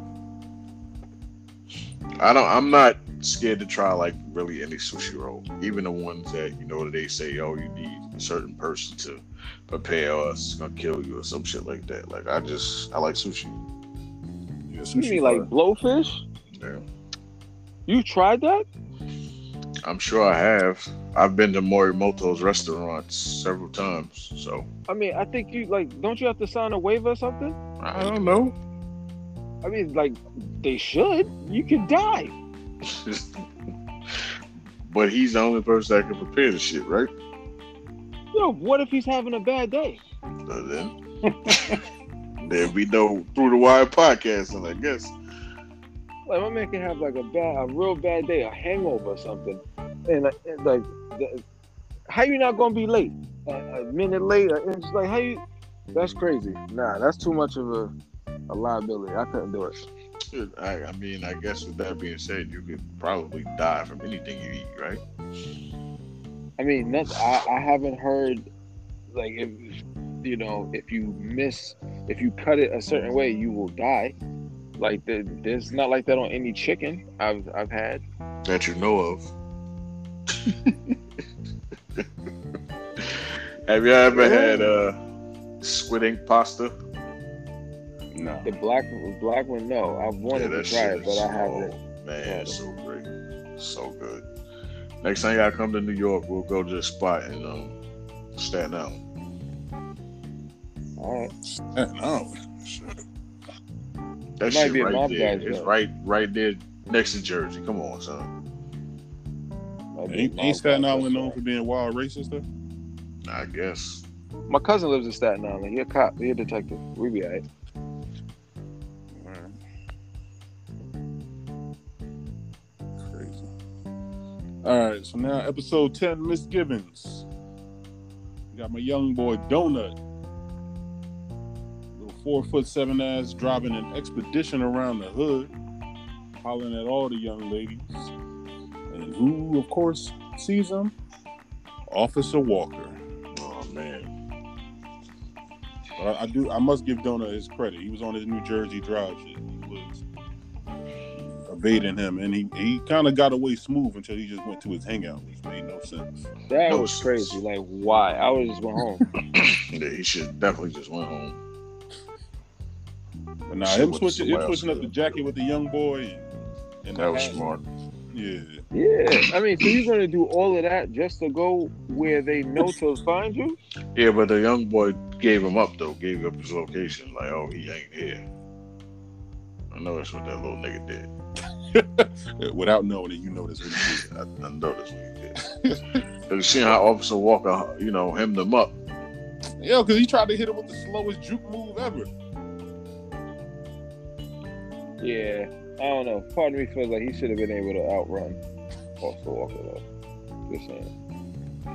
I don't. I'm not scared to try like really any sushi roll, even the ones that you know that they say, oh, you need a certain person to prepare, or it's gonna kill you, or some shit like that. Like I just, I like sushi. Yeah, You sushi. mean like blowfish? Yeah. You tried that? I'm sure I have. I've been to Morimoto's restaurants several times, so I mean, I think you like. Don't you have to sign a waiver or something? I don't know. I mean, like they should. You could die. but he's the only person that can prepare the shit, right? Yo, what if he's having a bad day? So then, then we know through the wire podcast, and I guess Like my man can have like a bad, a real bad day, a hangover or something, and, uh, and, like, the, how you not gonna be late? A, a minute late, or it's like how you, That's crazy. Nah, that's too much of a, a liability. I couldn't do it. I, I mean, I guess with that being said, you could probably die from anything you eat, right? I mean, that's, I, I haven't heard like if you know if you miss if you cut it a certain way you will die. Like the, there's not like that on any chicken I've I've had. That you know of. Have you ever had uh, squid ink pasta? No. The black black one, no. I've wanted to try it, but is- I haven't. oh, man, it's so great, so good. Next time y'all come to New York, we'll go to the spot in um, Staten Island. All right. No. Shit. That Might shit be a right mob there. guy's It's joint. right, right there next to Jersey. Come on, son. Ain't, ain't Staten bad. Island known for being wild racist though? I guess. My cousin lives in Staten Island. He a cop. He a detective. We be alright. All right, so now episode 10 Misgivings. Got my young boy Donut. Little four foot seven ass driving an expedition around the hood, hollering at all the young ladies. And who, of course, sees him? Officer Walker. Oh man. But I, I do I must give Donut his credit. He was on his New Jersey drive shit. He was evading him and he, he kinda got away smooth until he just went to his hangout, which made no sense. That No was sense. crazy. Like, why? I would just went home. Yeah, he should definitely just went home. But nah, Shit him with switching, him switching up the jacket with the young boy and, and That was hat. smart. Yeah, Yeah, I mean, so you're gonna do all of that just to go where they know to find you? Yeah, but the young boy gave him up though, gave up his location. Like, oh, he ain't here. I know that's what that little nigga did. without knowing it, you know this. What he did. I, I know that's what he did. Have you seen how Officer Walker, you know, hemmed him up? Yeah, because he tried to hit him with the slowest juke move ever. Yeah, I don't know. Part of me feels like he should have been able to outrun Officer Walker though. Just saying.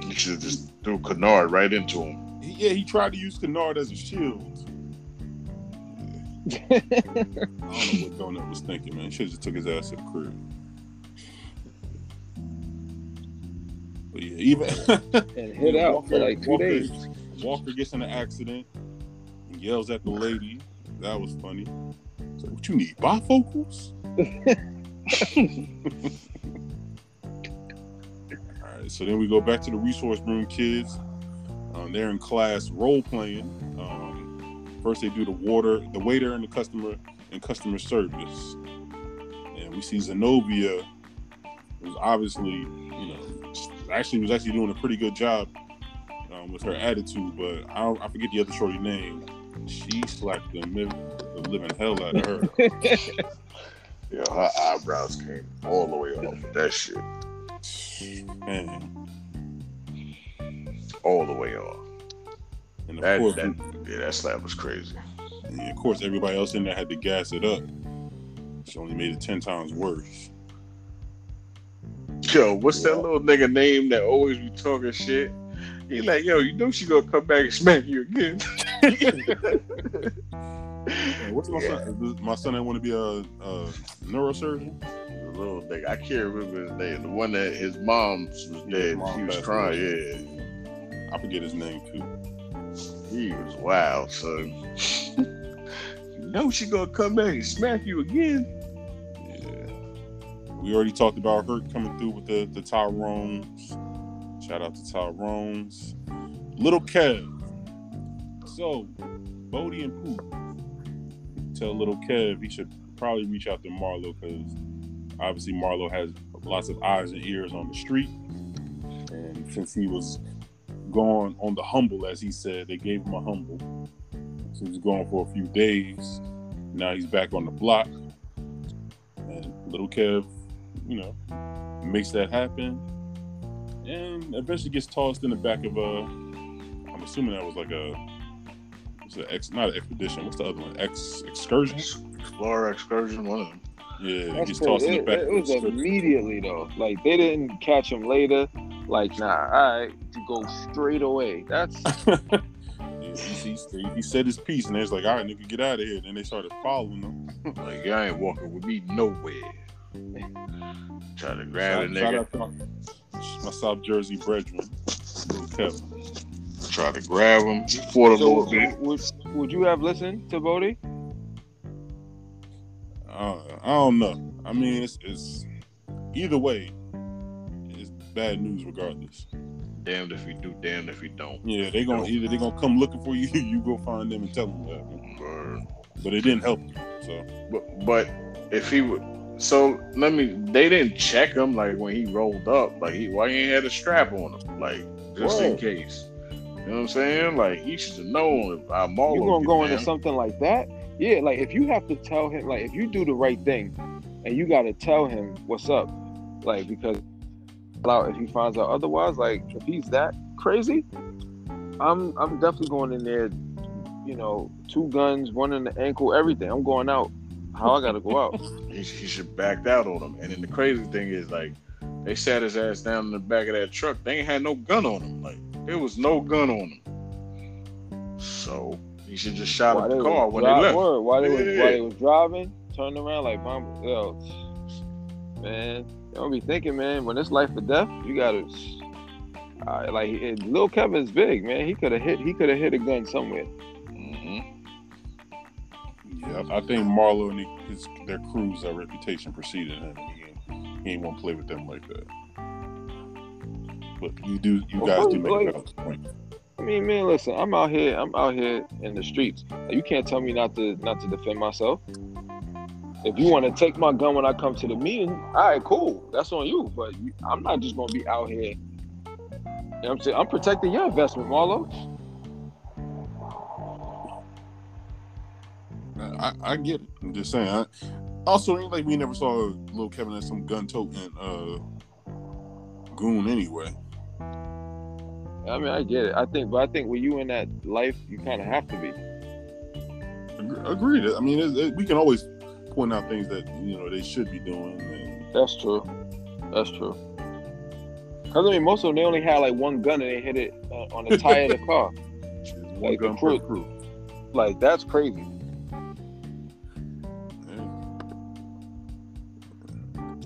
You should have just threw Kennard right into him. Yeah, he tried to use Kennard as a shield. I don't know what Donut was thinking, man. Should have just took his ass to the crib. But yeah, even and hit out for Walker- like two Walker- days. Walker gets in an accident and yells at the lady. That was funny. So what you need? Bifocals? All right, so then we go back to the resource room kids. Um, they're in class role playing. Um, first, they do the water, the waiter, and the customer and customer service. And we see Zenobia was obviously, you know, actually was actually doing a pretty good job um, with her attitude. But I, I forget the other shorty name. She slapped the, mi- the living hell out of her. Yeah, her eyebrows came all the way off with that shit. Man, All the way off. And of That, course, that, yeah, that slap was crazy. and of course, everybody else in there had to gas it up. She only made it ten times worse. Yo, what's that little nigga name that always be talking shit? He like, yo, you know she gonna come back and smack you again. Hey, what's my Yeah. son? My son want to be a, a neurosurgeon. The little nigga, I can't remember his name. The one that his mom was Yeah, dead. mom he was crying. away. Yeah, I forget his name too. He was wild, son. you know she gonna come back and smack you again. Yeah. We already talked about her coming through with the the Tyrones. Shout out to Tyrones. Little Kev. So, Bodie and Poot tell little Kev he should probably reach out to Marlo because obviously Marlo has lots of eyes and ears on the street. And since he was gone on the humble, as he said, they gave him a humble. So he was gone for a few days. Now he's back on the block. And little Kev, you know, makes that happen. And eventually gets tossed in the back of a I'm assuming that was like a it's an ex not an expedition. What's the other one? Ex excursion? Explorer excursion, one of them. Yeah, he That's gets crazy. tossed in the It, back it of was an immediately though. Like they didn't catch him later. Like nah, all right, to go straight away. That's Yeah. he, he, he said his piece, and they was like, "All right, nigga, get out of here." And they started following him. Like, y'all ain't walking with me nowhere. Try to grab a Shout- shout nigga. out to my, my South Jersey brethren, Kevin. Try to grab him. He fought a So little bit. would, would you have listened to Bodie? Uh, I don't know. I mean, it's, it's either way, it's bad news regardless. Damned if we do, damned if we don't. Yeah, they gonna either they gonna come looking for you, you go find them and tell them that. Word. But it didn't help. So But but if he would, so let me. They didn't check him like when he rolled up. Like he, why he ain't had a strap on him? Like just in case. You know what I'm saying? Like he should have known. If I'm all you gonna go into something like that? Yeah, like if you have to tell him, like if you do the right thing, and you got to tell him what's up, like because out if he finds out otherwise, like if he's that crazy, I'm I'm definitely going in there. You know, two guns, one in the ankle, everything. I'm going out. How I gotta go out? He, he should backed out on him. And then the crazy thing is like they sat his ass down in the back of that truck. They ain't had no gun on him. Like there was no gun on him. So he should just shot at the car when they left. word, while they was Yeah. while they was driving, turned around like, "Mom, yo, man, don't be thinking, man. When it's life or death, you gotta." Uh, like and Lil Kevin's big, man. He could have hit. He could have hit a gun somewhere. hmm yeah, I think Marlo and his their crews, their reputation preceded him. He ain't, he ain't want to play with them like that. But you do, you guys do make a Like- valid point. I mean, man, listen. I'm out here. I'm out here in the streets. You can't tell me not to not to defend myself. If you want to take my gun when I come to the meeting, all right, cool. That's on you. But I'm not just gonna be out here. You know what I'm saying? I'm protecting your investment, Marlo. I, I get it. I'm just saying. I, also, ain't like we never saw little Kevin as some gun toting uh, goon anyway. I mean, I get it. I think, but I think when you in that life, you kind of have to be. Agreed. I mean, it, it- we can always point out things that you know they should be doing. And, That's true. That's true. Cause I mean, most of them they only had like one gun and they hit it uh, on the tire of the car. one Like the crew. crew. Like that's crazy. Yeah.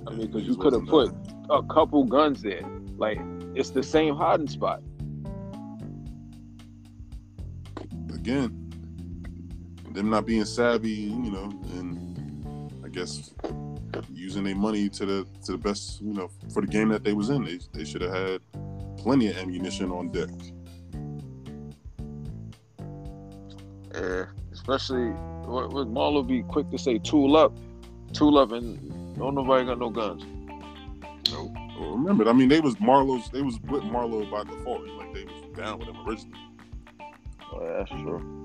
I mean, because you could have put a couple guns there. Like it's the same hiding spot. again. Them not being savvy, you know, and guess using their money to the to the best, you know, for the game that they was in. They they should have had plenty of ammunition on deck. Yeah, especially would Marlo be quick to say tool up, tool up, and don't nobody got no guns. Well, remember, I mean, they was Marlo's. They was with Marlo by default. Like they was down with him originally. Oh, yeah, that's true.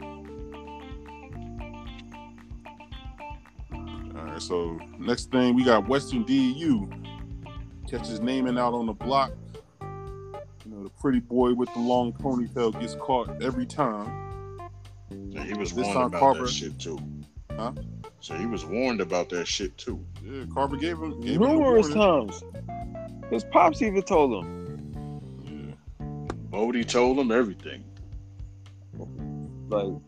All right. So next thing we got Western DU catches Namond out on the block. You know, the pretty boy with the long ponytail gets caught every time. Yeah, he was This warned time about Carver- that shit too. Huh? So he was warned about that shit too. Yeah, Carver gave him gave Numerous warning. times. His pops even told him, Yeah. Bodie told him everything. like,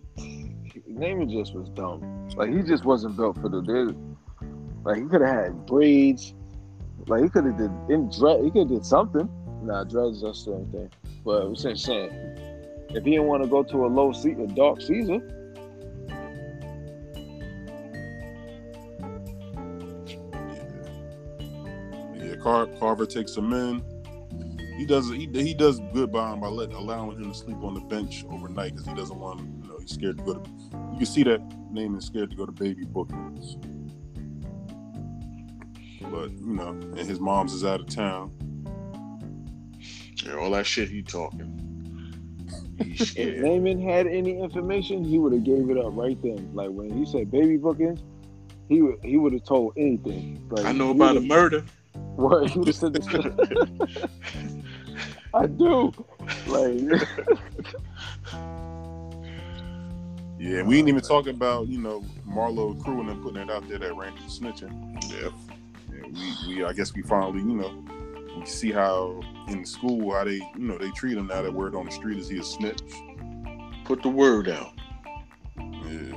Namond just was dumb. Like he just wasn't built for the dude. Like he could have had braids. Like he could have did in dread. He could have did something. Nah, dreads that's the same thing. But I'm saying, saying if he didn't want to go to a low seat, a dark Caesar, Yeah, yeah Car- Carver takes him in. He does he, he does good by him by letting allowing him to sleep on the bench overnight because he doesn't want you know he's scared to go to. You can see that Namond's scared to go to baby bookings. But you know, and his mom's is out of town. Yeah, all that shit he talking. If scared. Namond had any information, he would have gave it up right then. Like when he said baby bookings, he would he would have told anything. Like, I know about a murder. What he would have said this. I do. Like Yeah, we ain't even talking about you know Marlo Crew and them putting it out there that Randy was snitching. Yeah. Yeah, we, we I guess we finally you know we see how in school how they you know they treat him now that word on the street is he a snitch. Put the word out. Yeah.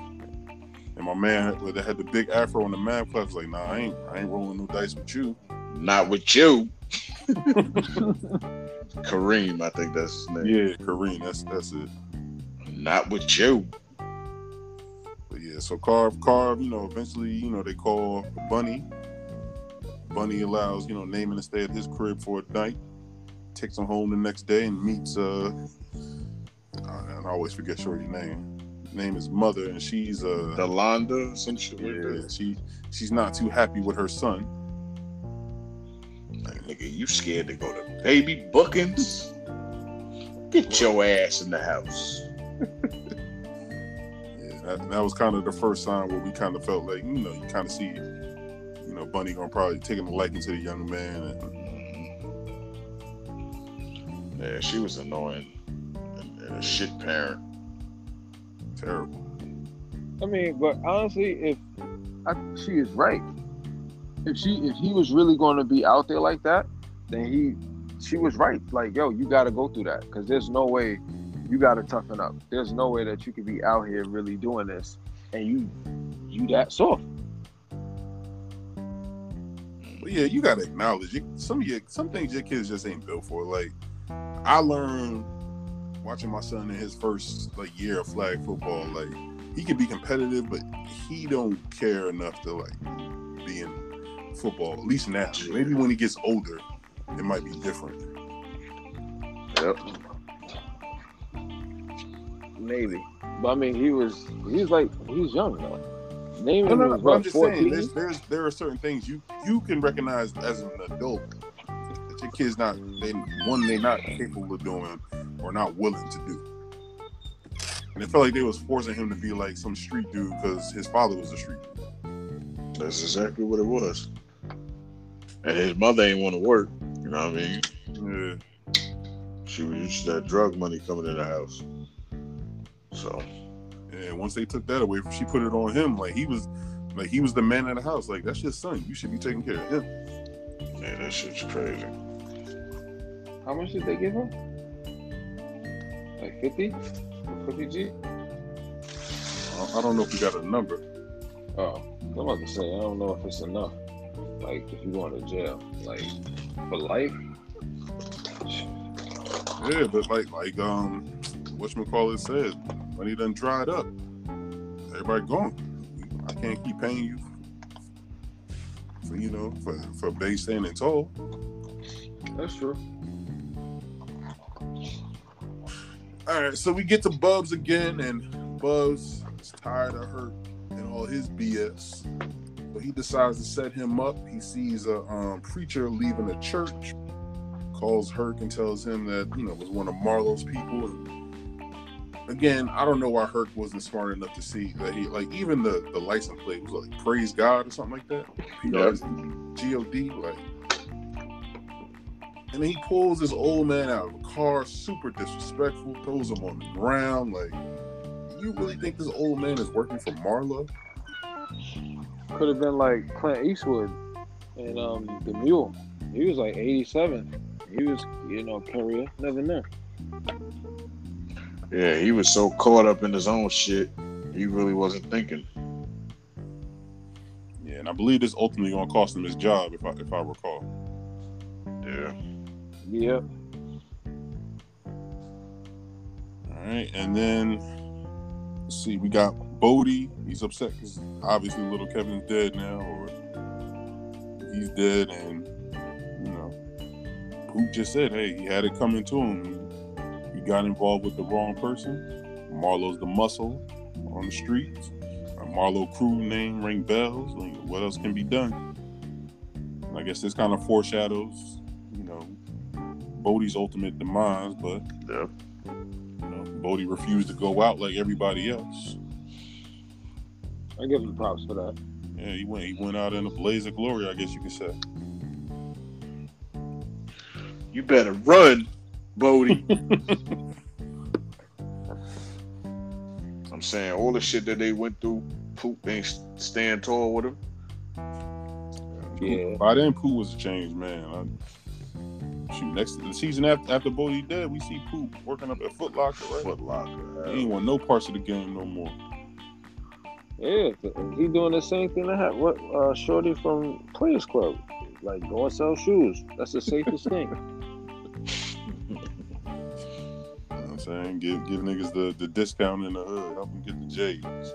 And my man that had the big afro on the man club was like, nah, I ain't I ain't rolling no dice with you. Not with you. Kareem, I think that's his name. Yeah, Kareem, that's that's it. Not with you. But yeah, so Carve, Carve, you know, eventually, you know, they call Bunny. Bunny allows, you know, Namond to stay at his crib for a night. Takes him home the next day and meets uh I, I always forget Shorty's name. Name is mother, and she's uh De'Londa, some shit yeah, she she's not too happy with her son. Like, nigga, you scared to go to baby bookings? Get your ass in the house. Yeah, that, that was kind of the first sign where we kind of felt like, you know, you kind of see, know, Bunny gonna probably taking a liking to the young man. And, Yeah, she was annoying and, and a shit parent. terrible. I mean, but honestly, if I, she is right, if she if he was really going to be out there like that, then he she was right. Like, yo, you got to go through that because there's no way you got to toughen up. There's no way that you could be out here really doing this and you you that soft. But yeah, you gotta acknowledge it. Some of your some things your kids just ain't built for. Like I learned watching my son in his first like year of flag football. Like he can be competitive, but he don't care enough to like be in football. At least now. Maybe when he gets older, it might be different. Yep. Maybe, but I mean, he was he's like he's young though. Name No, no, no, was I'm what, just saying, there's, there's there are certain things you you can recognize as an adult that your kids not they one they not capable of doing or not willing to do. And it felt like they was forcing him to be like some street dude because his father was a street dude. That's exactly what it was. And his mother ain't want to work. You know what I mean? Yeah. She was used to that drug money coming in the house. So And once they took that away, she put it on him. Like he was, like he was the man of the house. Like that's your son. You should be taking care of him. man, that shit's crazy. How much did they give him? Like 50? 50 G? I I don't know if we got a number. Oh, I'm about to say, I don't know if it's enough. Like, if you going to jail, like, for life? Yeah, but like like um, what it said, money done dried up. Everybody gone. I can't keep paying you for you know for for base standing tall. That's true. All right, so we get to Bubs again, and Bubs is tired of her and all his BS. So he decides to set him up. He sees a um, preacher leaving a church, calls Herc and tells him that you know was one of Marlo's people. And again, I don't know why Herc wasn't smart enough to see that he like even the the license plate was like "Praise God" or something like that. G O D like. And then he pulls this old man out of a car, super disrespectful, throws him on the ground. Like, you really think this old man is working for Marlo? Could have been like Clint Eastwood and um the Mule. He was like 87. He was, you know, career. Never know. Yeah, he was so caught up in his own shit, he really wasn't thinking. Yeah, and I believe this ultimately gonna cost him his job, if I if I recall. Yeah. Yeah. All right, and then let's see, we got Bodie. He's upset because obviously little Kevin's dead now, or he's dead, and you know, Poot just said, hey, he had it coming to him. He got involved with the wrong person. Marlo's the muscle on the streets. A Marlo crew name ring bells. Like, what else can be done? And I guess this kind of foreshadows, you know, Bodie's ultimate demise, but yeah. you know, Bodie refused to go out like everybody else. I give him props for that. Yeah, he went he went out in a blaze of glory, I guess you could say. You better run, Bodie. I'm saying all the shit that they went through, Poot ain't stand tall with him. Yeah. By then Poot was a changed man. shoot, next the season after after Bodie dead, we see Poot working up at Foot Locker, right? Foot Locker. He ain't want no parts of the game no more. Yeah, he doing the same thing that had what uh, Shorty from Players Club, like go and sell shoes. That's the safest thing. saying? Give give niggas the, the discount in the hood, help them get the J's.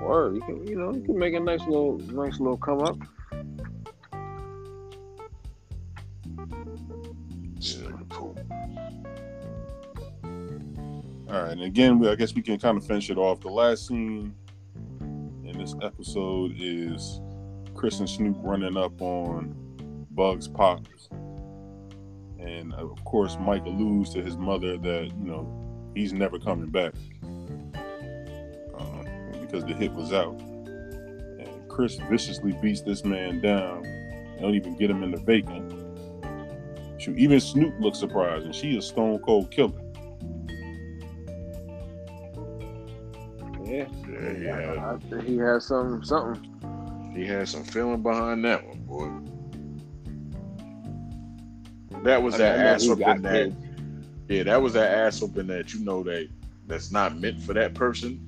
Word, you can you know you can make a nice little nice little come up. All right, and again, we, I guess we can kind of finish it off. The last scene in this episode is Chris and Snoop running up on Bugs Pops, and of course, Mike alludes to his mother that you know he's never coming back uh, because the hit was out, and Chris viciously beats this man down. and Don't even get him in the vacant. Shoot, even Snoop looks surprised, and she is stone cold killer. Yeah, Yeah, he had, I think he has some something. he had some feeling behind that one, boy. That was that ass whooping that. kids. Yeah, that was that ass whooping that you know that that's not meant for that person.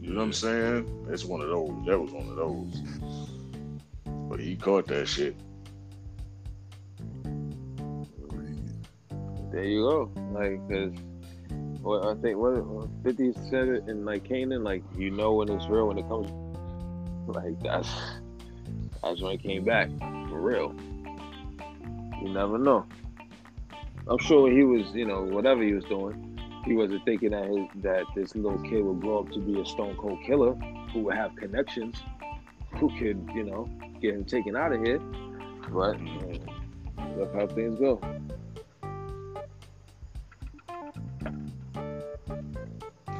You know what I'm saying? It's one of those. That was one of those. But he caught that shit. There you go. Like, cause what I think what what Fifty said it in like Kanan, like you know when it's real when it comes. Like that's that's when it came back for real. You never know. I'm sure he was, you know, whatever he was doing, he wasn't thinking that his, that this little kid would grow up to be a stone cold killer who would have connections, who could, you know, get him taken out of here. But uh, that's how things go.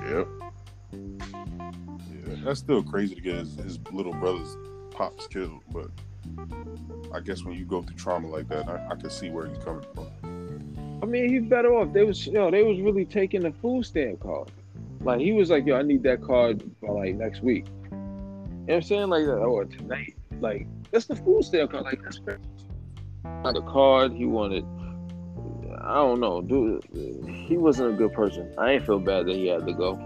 Yep. Yeah, that's still crazy to get his, his little brother's pops killed, but I guess when you go through trauma like that, I, I can see where he's coming from. I mean, he's better off. They was, you know, they was really taking the food stamp card. Like he was like, yo, I need that card by like next week. You know what I'm saying? Like, that or tonight. Like, that's the food stamp card. Like, that's crazy. Not a card. He wanted. I don't know, dude. He wasn't a good person. I ain't feel bad that he had to go.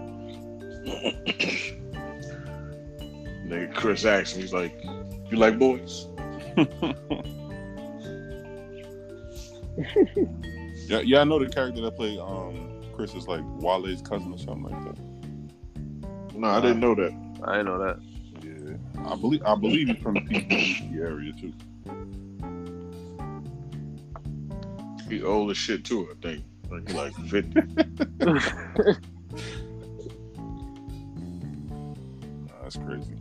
Nigga Chris asked me, he's like, You like boys? Yeah, yeah, I know the character that played um Chris is like Wale's cousin or something like that. No, I didn't know that. I didn't know that. Yeah, I believe I believe he's from the PG area too. He old as shit too, I think. Like, he like 50. Nah, that's crazy.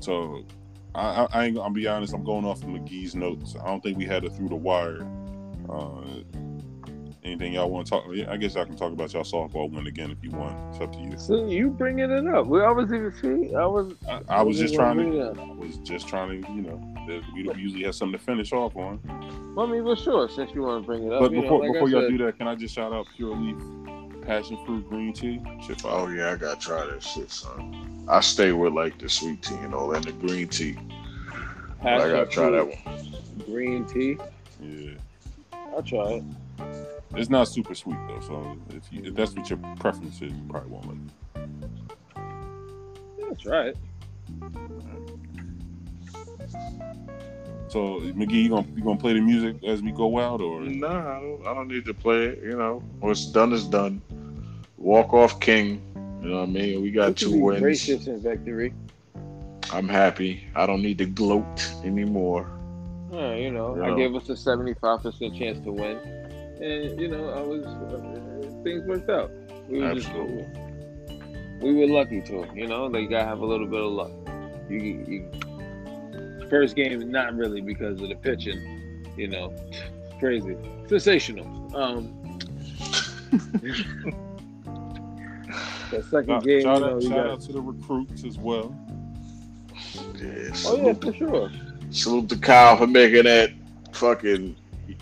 So I, I, I ain't. I'll be honest. I'm going off of McGee's notes. I don't think we had it through the wire. Uh, anything y'all want to talk? yeah, I guess I can talk about y'all softball win again if you want. It's up to you. so you bringing it up? Well, I was even see. I was. I, I was just trying to. I was just trying to. You know, we usually have something to finish off on. Well, I mean, well, sure. Since you want to bring it up, But you before know, like before y'all said, do that, can I just shout out Pure Leaf Passion Fruit Green Tea? Shit fire. Oh, yeah, I gotta try that shit, son. I stay with like the sweet tea and all and the green tea. I gotta try that one. green tea. Yeah. I'll try it. It's not super sweet though, so if, you, if that's what your preference is, you probably won't like it. Yeah, That's right. So McGee, you gonna you gonna play the music as we go out, or Nah, I don't, I don't need to play it. You know, what's done is done. Walk off king. You know what I mean? We got You two be wins. Gracious in victory. I'm happy. I don't need to gloat anymore. Yeah, you know, You I know. gave us a seventy-five percent chance to win, and you know, I was uh, things worked out. We were Absolutely. just we were lucky to You know, they gotta have a little bit of luck. You, you first game, not really because of the pitching. You know, crazy, sensational. Um, the second shout, game, shout you know, out, we shout got. out to the recruits as well. Yeah, Oh yeah, salute, for sure. salute to Kyle for making that fucking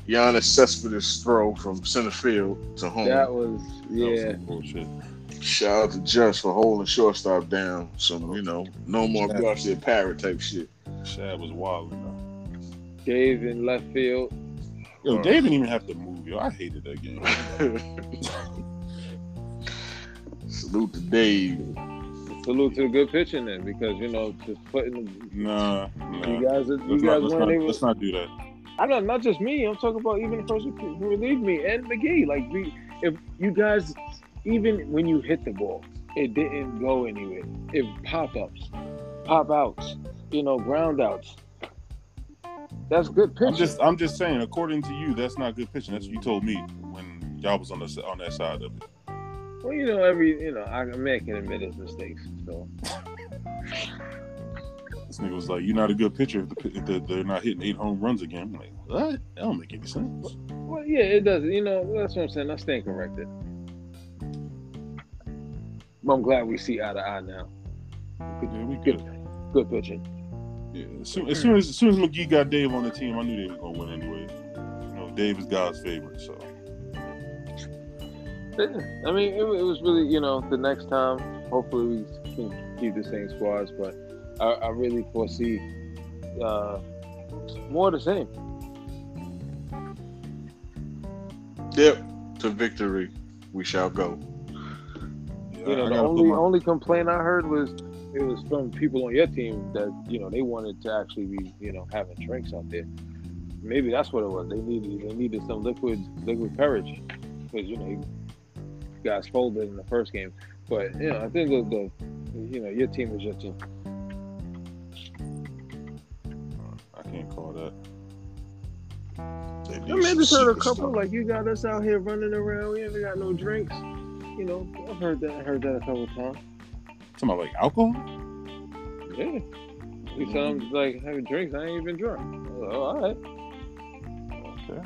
Yoenis Cespedes throw from center field to home. That was That was yeah. some bullshit. Shout out to Just for holding shortstop down. Some, you know, no more Yeah. Garciaparra type shit. Shad was wild enough. Dave in left field. Yo, Uh, Dave didn't even have to move. Yo, I hated that game. Salute to Dave. Salute to the good pitching then, because you know, just putting Nah, nah. you nah. guys, you Let's not, guys let's, weren't not, able. let's not do that. I'm not not just me. I'm talking about even the person who relieved me and McGee. Like we, if you guys, even when you hit the ball, it didn't go anywhere. It pop ups, pop outs, you know, ground outs. That's good pitching. I'm just, I'm just saying. According to you, that's not good pitching. That's what you told me when y'all was on the on that side of it. well, you know, every you know, I, a man can admit his mistakes. So This nigga was like, "You're not a good pitcher if, the, if the, they're not hitting eight home runs again." I'm like, what? That don't make any sense. well, yeah, it does. You know, that's what I'm saying. I stand corrected. But I'm glad we see eye to eye now. Yeah, we good. Good pitching. Yeah, as soon, as soon as as soon as McGee got Dave on the team, I knew they was gonna win anyway. You know, Dave is God's favorite, so I mean, it, it was really, you know, the next time, hopefully we can keep the same squads, but I, I really foresee uh, more of the same. Yep. To victory we shall go. You know, I the only only complaint I heard was it was from people on your team that you know they wanted to actually be, you know, having drinks out there. Maybe that's what it was. They needed they needed some liquid liquid courage because you know you guys folded in the first game, but you know I think the, the you know your team was just. A, can't call that. They I need mean, I just heard a couple stuff. like you got us out here running around. We haven't got no drinks. You know, I've heard that. I Heard that a couple times. Talking about like alcohol? Yeah, you mm. sound like having drinks. I ain't even drunk. I was like, oh, all right. Okay.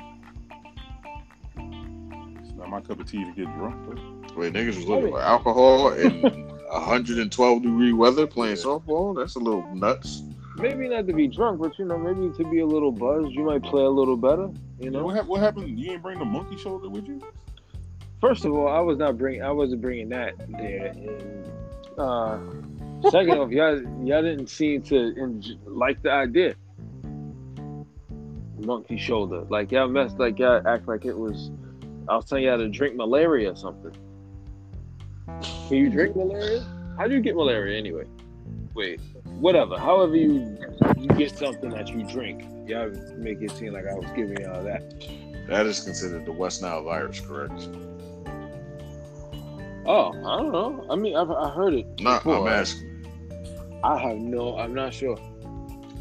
It's not my cup of tea to get drunk. But Wait, niggas was looking for alcohol and 112 degree weather playing softball. That's a little nuts. Maybe not to be drunk, but you know, maybe to be a little buzzed. You might play a little better. You what, know. what happened? You ain't bring the monkey shoulder with you? First of all, I was not bring. I wasn't bringing that there. And, uh, second off, y'all y'all didn't seem to like the idea. Monkey shoulder, like y'all messed, like y'all act like it was. I was telling y'all to drink malaria or something. Can you drink malaria? How do you get malaria anyway? Wait, whatever. However you you get something that you drink, y'all make it seem like I was giving y'all that. That is considered the West Nile virus, correct? Oh, I don't know. I mean, I've I heard it. No, before. I'm asking. I have no. I'm not sure.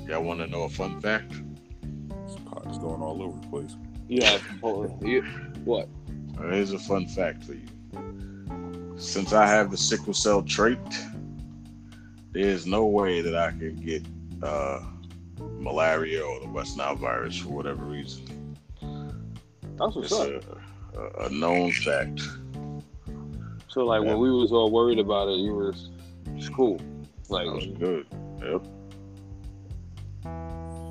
Y'all want to know a fun fact? This pot is going all over the place. Yeah. hold. You- what? Here's a fun fact for you. Since I have the sickle cell trait, there's no way that I could get uh, malaria or the West Nile virus for whatever reason. That's what's It's up. a, a, known fact. So like yeah. when we was all worried about it, you was it's cool. Like That was good. Yep.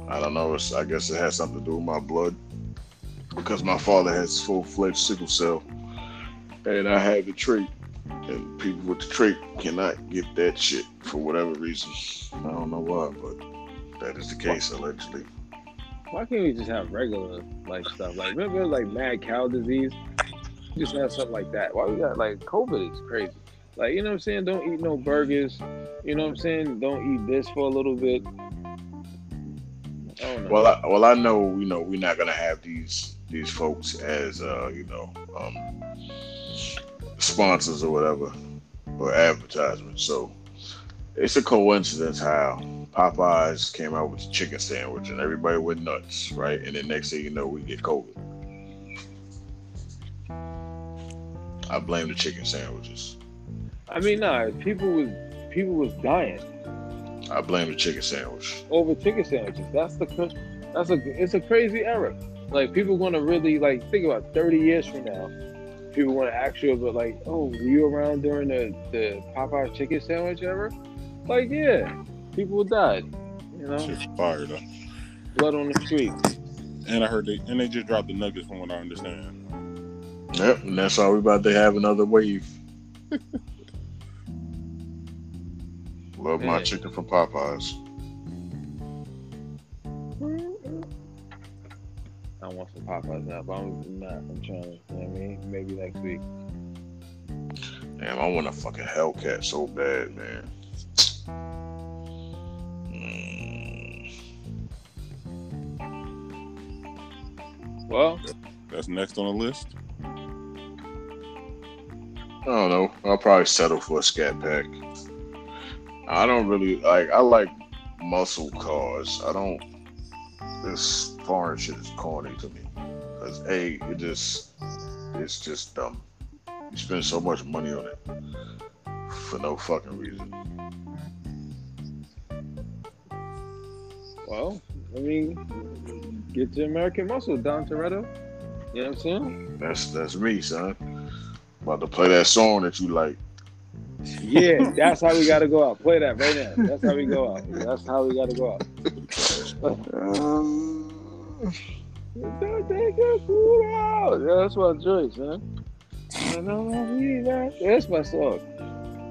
I don't know. It's, I guess it has something to do with my blood because my father has full fledged sickle cell, and I have the trait. And people with the trait cannot get that shit for whatever reason. I don't know why, but that is the case allegedly. why can't we just have regular like stuff? Like remember like mad cow disease? Just have something like that. Why we got like COVID is crazy. Like you know what I'm saying? Don't eat no burgers. You know what I'm saying? Don't eat this for a little bit. I. Well, I, well, I know you know we're not gonna have these these folks as uh, you know um, sponsors or whatever or advertisements. So it's a coincidence how Popeyes came out with the chicken sandwich and everybody went nuts, right? And then next thing you know, we get COVID. I blame the chicken sandwiches. I mean, nah. People was people was dying. I blame the chicken sandwich. over chicken sandwiches. That's the that's a it's a crazy era. Like people want to really like think about thirty years from now. People want to ask you about like, oh, were you around during the the Popeye chicken sandwich ever? Like, yeah, people died. You know, Shit's fire though. blood on the street. And I heard they and they just dropped the nuggets from what I understand. Yep, and that's why we about to have another wave. Love my Man. chicken from Popeyes. I want some Popeyes now, but I'm not. I'm trying. You know what I mean, maybe next week. Damn, I want a fucking Hellcat so bad, man. Mm, Well, That's next on the list. I don't know. I'll probably settle for a Scat Pack. I don't really like. I like muscle cars. I don't. This foreign shit is corny to me. Cause a, it just, it's just dumb. You spend so much money on it for no fucking reason. well, I mean, get your American muscle, Dom Toretto. You know what I'm saying? That's that's me, son. About to play that song that you like. Yeah, that's how we gotta go out. Play that right now. That's how we go out. That's how we gotta go out. Don't that's my choice, man. I know I need that. That's my song.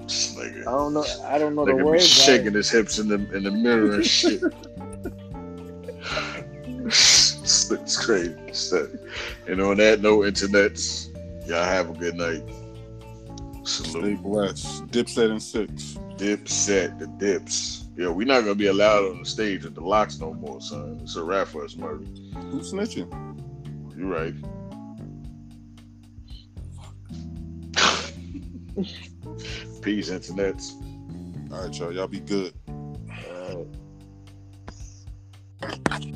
Nigga. I don't know. I don't know the Nigga be words. but I- shaking his hips in the in the mirror and shit. it's crazy. stuff. And on that note, internets, y'all have a good night. Stay Salute. blessed. Dipset and six. Dipset, the dips. Yeah, we're not gonna be allowed on the stage at the locks no more, son. It's a wrap for us, murder. Who's snitching? You're right. Peace, internets. All right, y'all. Y'all be good. All right.